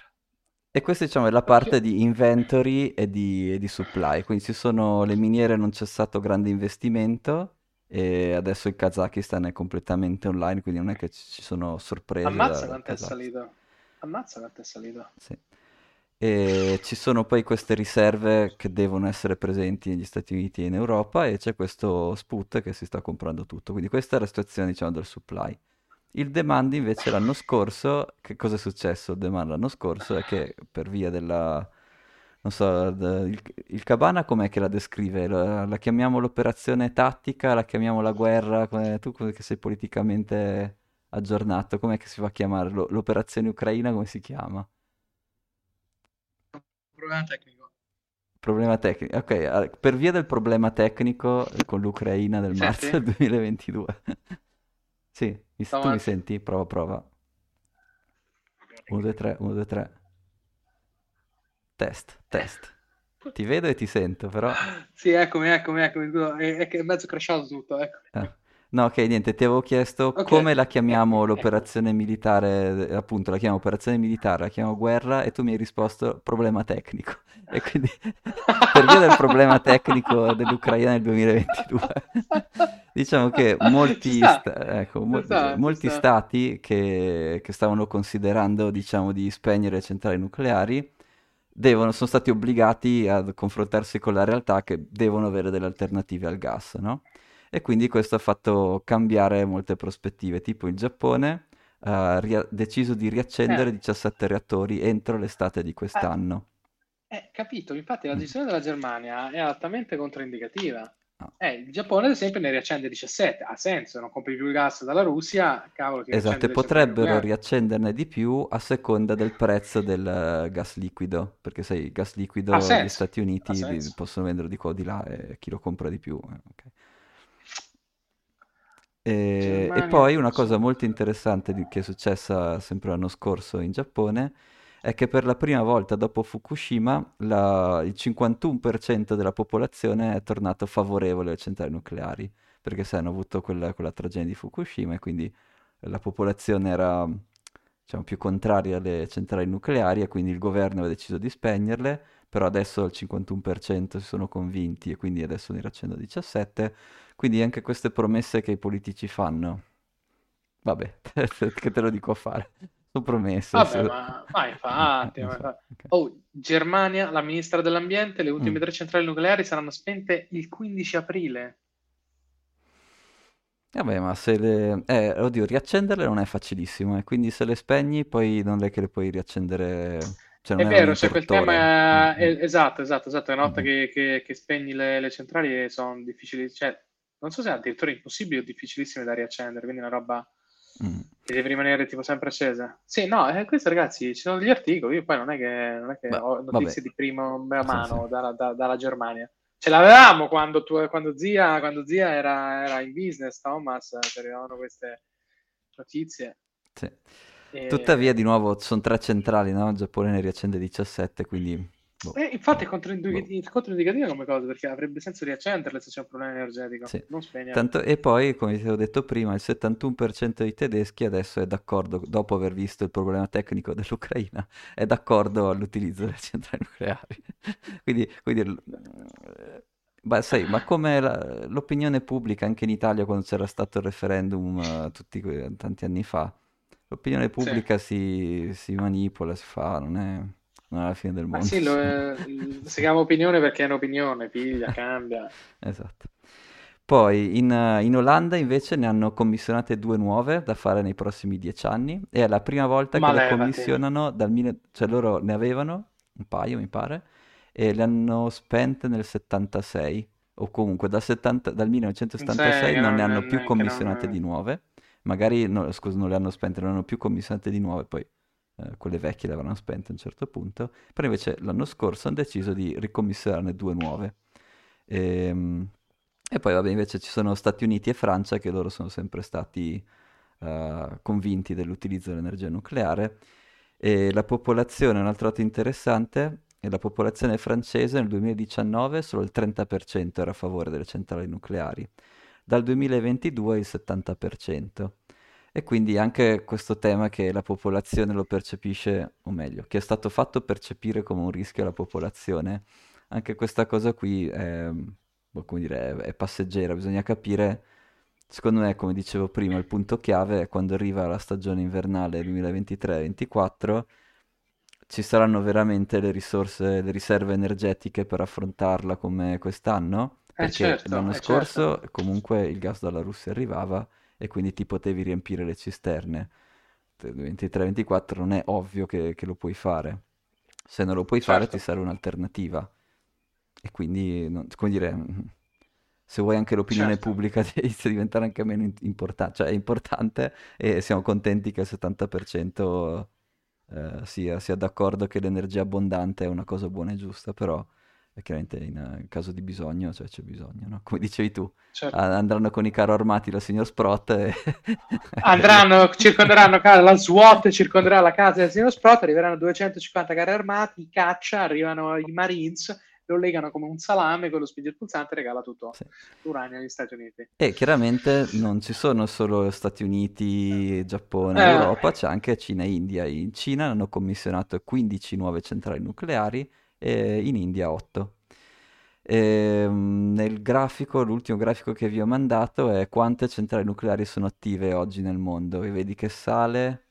E questa diciamo è la parte di inventory e di, e di supply, quindi ci sono le miniere, non c'è stato grande investimento e adesso il Kazakistan è completamente online, quindi non è che ci sono sorprese Ammazza quanto è salito. Ammazza quanto è salito. Sì. E ci sono poi queste riserve che devono essere presenti negli Stati Uniti e in Europa e c'è questo Sput che si sta comprando tutto, quindi questa è la situazione diciamo del supply. Il demand invece l'anno scorso, che cosa è successo? Il demand l'anno scorso è che per via della... Non so, il, il Cabana com'è che la descrive? La, la, chiamiamo l'operazione tattica, la chiamiamo la guerra? Come, tu che sei politicamente aggiornato, com'è che si va a chiamare? L'operazione ucraina come si chiama? Problema tecnico. Problema tecnico, ok, per via del problema tecnico con l'Ucraina del marzo del 2022. Sì, mi, tu mi senti? Prova, prova. 1, 2, 3, 1, 2, 3. Test, test. Ti vedo e ti sento, però... Sì, eccomi, eccomi, eccomi. È, è, è mezzo crashato tutto, ecco. Eh. No, ok, niente, ti avevo chiesto okay. come la chiamiamo l'operazione militare, appunto, la chiamo operazione militare, la chiamo guerra e tu mi hai risposto problema tecnico. E quindi per via del problema tecnico dell'Ucraina nel 2022, diciamo che molti, sta, ecco, mo- sta, molti sta. stati che, che, stavano considerando, diciamo, di spegnere centrali nucleari devono, sono stati obbligati a confrontarsi con la realtà che devono avere delle alternative al gas, no? E quindi questo ha fatto cambiare molte prospettive, tipo il Giappone ha ria- deciso di riaccendere eh. 17 reattori entro l'estate di quest'anno. Eh, eh capito, infatti la mm. decisione della Germania è altamente controindicativa. No. Eh, il Giappone, ad esempio, ne riaccende 17, ha senso, non compri più il gas dalla Russia, cavolo. Che esatto, e potrebbero riaccenderne di più a seconda del prezzo del gas liquido, perché sai, il gas liquido negli Stati Uniti possono venderlo di qua o di là e chi lo compra di più. Eh, okay. E, e poi una cosa molto interessante di- che è successa sempre l'anno scorso in Giappone è che per la prima volta dopo Fukushima la- il 51% della popolazione è tornato favorevole alle centrali nucleari, perché sai, hanno avuto quella, quella tragedia di Fukushima e quindi la popolazione era diciamo, più contraria alle centrali nucleari e quindi il governo aveva deciso di spegnerle, però adesso il 51% si sono convinti e quindi adesso ne riaccendono 17 quindi anche queste promesse che i politici fanno, vabbè, che te lo dico a fare. Sono promesse. Vabbè, ma, ma infatti, ma infatti. Oh, Germania, la ministra dell'ambiente, le ultime mm. tre centrali nucleari saranno spente il 15 aprile. Vabbè, ma se le... Eh, oddio, riaccenderle non è facilissimo, eh. quindi se le spegni poi non è che le puoi riaccendere... Cioè, è vero, c'è quel tema... È... Mm. Esatto, esatto, esatto. Una volta mm. che, che, che, spegni le, le centrali sono difficili, cioè non so se è addirittura impossibile o difficilissime da riaccendere, quindi una roba mm. che deve rimanere tipo sempre accesa. Sì, no, eh, questo ragazzi, ci sono degli articoli, io poi non è che, non è che Beh, ho notizie vabbè. di prima mano sì, sì. Dalla, da, dalla Germania. Ce l'avevamo quando, tu, quando, zia, quando zia era, era, in business, Thomas, ci arrivavano queste notizie. Sì. E... Tuttavia, di nuovo, sono tre centrali, no? Il Giappone ne riaccende 17, quindi Boh. Eh, infatti è controindicativa, boh. come cosa perché avrebbe senso riaccenderle se c'è un problema energetico, sì. non Tanto, e poi, come ti avevo detto prima, il 71% dei tedeschi adesso è d'accordo, dopo aver visto il problema tecnico dell'Ucraina, è d'accordo all'utilizzo delle centrali nucleari. quindi, quindi beh, sai, ma come l'opinione pubblica anche in Italia quando c'era stato il referendum uh, tutti, tanti anni fa, l'opinione pubblica sì. si, si manipola, si fa, non è non è la fine del mondo. Ma sì, lo, è, si chiama opinione perché è un'opinione, piglia, cambia. esatto. Poi in, in, Olanda invece ne hanno commissionate due nuove da fare nei prossimi dieci anni e è la prima volta Ma che levati. le commissionano dal mille... cioè loro ne avevano un paio mi pare e le hanno spente nel 76 o comunque dal, 70... dal 1976 non, non ne hanno più commissionate non... di nuove magari no, scusa non le hanno spente non hanno più commissionate di nuove poi eh, quelle vecchie le avranno spente a un certo punto, però invece l'anno scorso hanno deciso di ricommissionarne due nuove. E, ehm, e, poi vabbè invece ci sono Stati Uniti e Francia che loro sono sempre stati uh, convinti dell'utilizzo dell'energia nucleare e la popolazione, un altro dato interessante, è la popolazione francese nel 2019 solo il 30% era a favore delle centrali nucleari, dal 2022 il 70%. E quindi anche questo tema che la popolazione lo percepisce, o meglio, che è stato fatto percepire come un rischio alla popolazione, anche questa cosa qui è, boh, come dire, è passeggera, bisogna capire, secondo me, come dicevo prima, il punto chiave è quando arriva la stagione invernale 2023-2024, ci saranno veramente le risorse, le riserve energetiche per affrontarla come quest'anno? Eh, perché eh certo, l'anno eh scorso certo. comunque il gas dalla Russia arrivava e quindi ti potevi riempire le cisterne. 23-24 non è ovvio che, che, lo puoi fare. Se non lo puoi certo. fare ti serve un'alternativa. E quindi, non, come dire, se vuoi anche l'opinione certo. pubblica inizia a diventare anche meno importante, cioè è importante e siamo contenti che il 70% eh, sia, sia, d'accordo che l'energia abbondante è una cosa buona e giusta, però chiaramente in, in caso di bisogno, cioè c'è bisogno, no? Come dicevi tu, certo. andranno con i carro armati la signor Sprott e... andranno, circonderanno la SWAT circonderà la casa del signor Sprott, arriveranno 250 carri armati, caccia, arrivano i Marines lo legano come un salame con lo spinge pulsante e regala tutto sì. l'uranio agli Stati Uniti. E chiaramente non ci sono solo Stati Uniti, Giappone, eh. Europa, c'è anche Cina e India. In Cina hanno commissionato 15 nuove centrali nucleari e in India 8. E, ehm, nel grafico, l'ultimo grafico che vi ho mandato è quante centrali nucleari sono attive oggi nel mondo e vedi che sale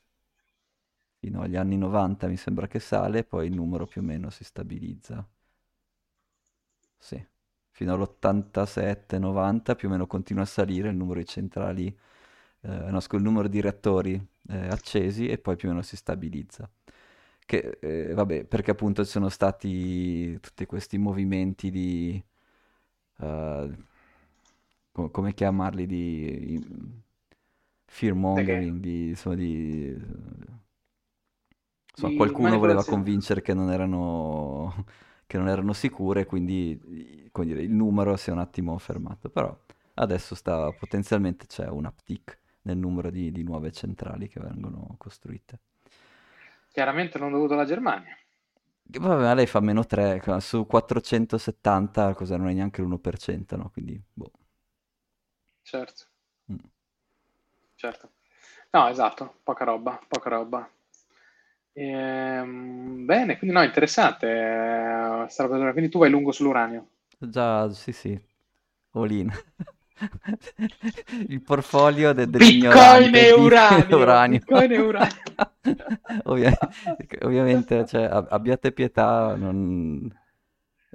fino agli anni 90 mi sembra che sale, poi il numero più o meno si stabilizza. Sì, fino all'87-90 più o meno continua a salire il numero di centrali, eh, no, il numero di reattori eh, accesi e poi più o meno si stabilizza. Che, eh, vabbè, perché appunto ci sono stati tutti questi movimenti di... Uh, com- come chiamarli? Di... fear mongering, di, insomma, di... Insomma, qualcuno voleva convincere che non erano che non erano sicure, quindi dire, il numero si è un attimo fermato, però adesso sta, potenzialmente c'è un uptick nel numero di, di nuove centrali che vengono costruite. Chiaramente non dovuto alla Germania. Vabbè, lei fa meno 3, su 470 cosa non è neanche l'1%, no? Quindi, boh. Certo. Mm. Certo. No, esatto, poca roba, poca roba. Ehm, bene, quindi no, interessante. Eh, quindi tu vai lungo sull'uranio. Già, sì, sì. All in. Il portfolio de- Bitcoin e uranio. uranio. Bitcoin e uranio. Ovvia- ovviamente, cioè, abbiate pietà, non,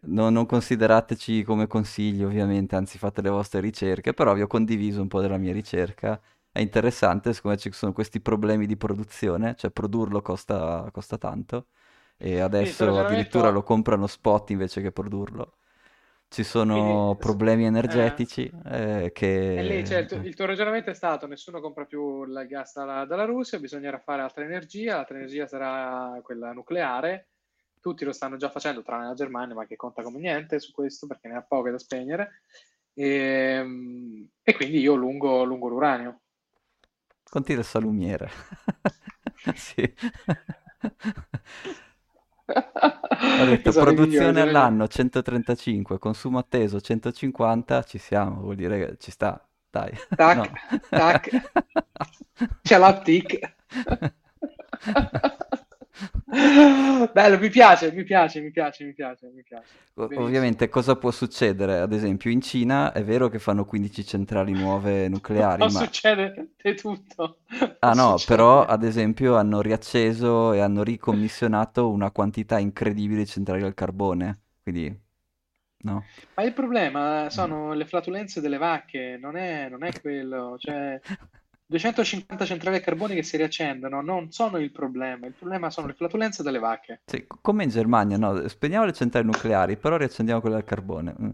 non, non considerateci come consigli, ovviamente, anzi fate le vostre ricerche, però vi ho condiviso un po' della mia ricerca è interessante, siccome ci sono questi problemi di produzione, cioè produrlo costa, costa tanto e adesso addirittura lo comprano spot invece che produrlo. Ci sono Quindi, problemi eh. energetici eh, eh, che... E lì, cioè, il, tuo, il, tuo ragionamento è stato nessuno compra più il gas dalla, dalla Russia, bisognerà fare altra energia, l'altra energia sarà quella nucleare, tutti lo stanno già facendo, tranne la Germania, ma che conta come niente su questo perché ne ha poche da spegnere. E, ehm, e quindi io lungo, lungo l'uranio. Conti del salumiere. sì. Ho detto Cosa produzione all'anno 135, consumo atteso 150, ci siamo, vuol dire che ci sta, dai. Tac, no. tac. C'è la tic. Bello, mi piace, mi piace, mi piace, mi piace, mi piace. Ovviamente cosa può succedere? Ad esempio in Cina è vero che fanno 15 centrali nuove nucleari, ma... succede di tutto. Ah no, succede. però ad esempio hanno riacceso e hanno ricommissionato una quantità incredibile di centrali al carbone, quindi... No. Ma il problema sono mm. le flatulenze delle vacche, non è, non è quello, cioè 250 centrali a carbone che si riaccendono non sono il problema, il problema sono le flatulenze delle vacche. Sì, come in Germania, no? Spegniamo le centrali nucleari, però riaccendiamo quelle al carbone. Mm.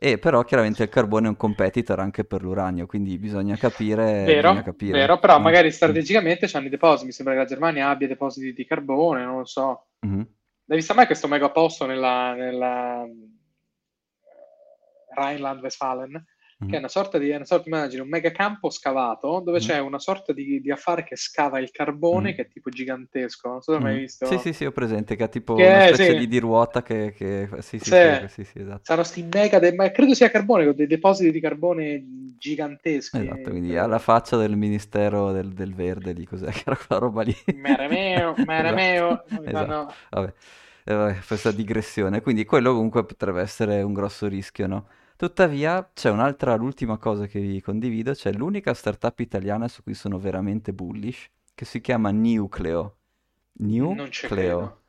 E però chiaramente il carbone è un competitor anche per l'uranio, quindi bisogna capire. Vero, bisogna capire. vero però mm. magari strategicamente hanno i depositi. Mi sembra che la Germania abbia depositi di carbone, non lo so. Mm-hmm. L'hai vista mai questo megaposto nella, nella Che è una sorta di, una sorta, immagini, un megacampo scavato dove mm. c'è una sorta di, di, affare che scava il carbone mm. che è tipo gigantesco. Non so se mm. hai mai visto. Sì, sì, sì, ho presente che ha tipo che una specie sì. di, di, ruota che... che... Sì, sì, sì, sì, sì, esatto. Saranno sti mega, de... ma credo sia carbone, con dei depositi di carbone giganteschi. Esatto, quindi alla faccia del Ministero del, del Verde, di cos'è che era quella roba lì. Meremeo, meremeo. esatto. Vabbè. Eh, questa digressione, quindi quello comunque potrebbe essere un grosso rischio, no? Tuttavia, c'è un'altra, l'ultima cosa che vi condivido, c'è l'unica startup italiana su cui sono veramente bullish, che si chiama Nucleo. Nucleo.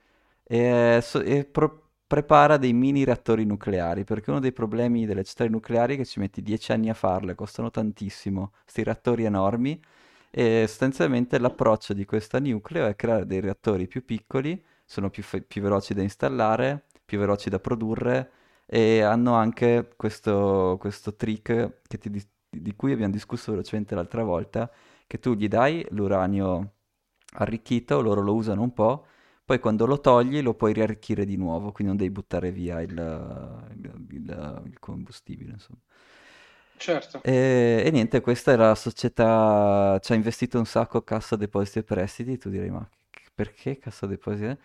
E, so, e pro- prepara dei mini reattori nucleari, perché uno dei problemi delle centrali nucleari è che ci metti dieci anni a farle, costano tantissimo, questi reattori enormi, e sostanzialmente l'approccio di questa nucleo è creare dei reattori più piccoli, sono più, fe- più veloci da installare, più veloci da produrre, e hanno anche questo, questo trick ti, di cui abbiamo discusso velocemente l'altra volta, che tu gli dai l'uranio arricchito, loro lo usano un po', poi quando lo togli lo puoi riarricchire di nuovo, quindi non devi buttare via il, il, il, il combustibile, insomma. Certo. E, e, niente, questa è la società, ci ha investito un sacco Cassa Depositi e Prestiti, tu direi ma perché Cassa Depositi?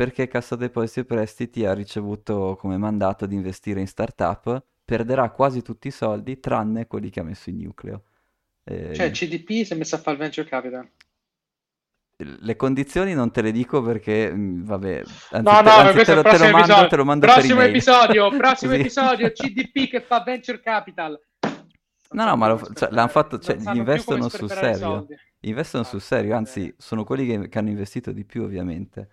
Perché Cassa Depositi e Prestiti ha ricevuto come mandato di investire in startup, perderà quasi tutti i soldi tranne quelli che ha messo in nucleo. E... Cioè CDP si è messa a fare il venture capital le condizioni non te le dico perché, mm, vabbè, anzi, no, no, anzi, te, lo, te, lo mando, te lo mando prossimo episodio, prossimo episodio, CDP che fa venture capital. No, no, ma lo, cioè, l'hanno fatto, cioè, investono sul serio. Investono ah, sul serio, anzi, sono quelli che, che, hanno investito di più, ovviamente.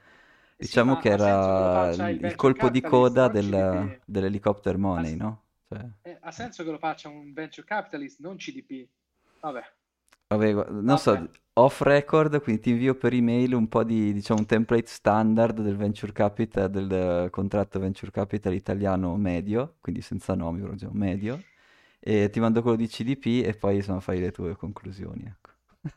Diciamo sì, che era il, il colpo di coda del, dell'helicopter money, ha, no? Cioè... Eh, ha senso che lo faccia un venture capitalist, non CDP. Vabbè. Vabbè, non Vabbè. so, off record, quindi ti invio per email un po' di, diciamo, un template standard del venture capital, del contratto venture capital italiano medio, quindi senza nomi, però diciamo medio, e ti mando quello di CDP e poi insomma fai le tue conclusioni, ecco.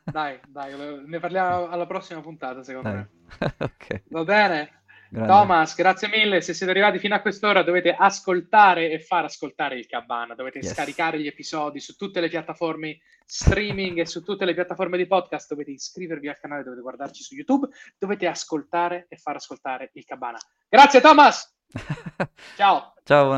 Dai, dai, ne parliamo alla prossima puntata, secondo dai. me. ok. Va bene? Grande. Thomas, grazie mille. Se siete arrivati fino a quest'ora dovete ascoltare e far ascoltare il Cabana. Dovete yes. scaricare gli episodi su tutte le piattaforme streaming e su tutte le piattaforme di podcast. Dovete iscrivervi al canale, dovete guardarci su YouTube. Dovete ascoltare e far ascoltare il Cabana. Grazie Thomas. Ciao. Ciao,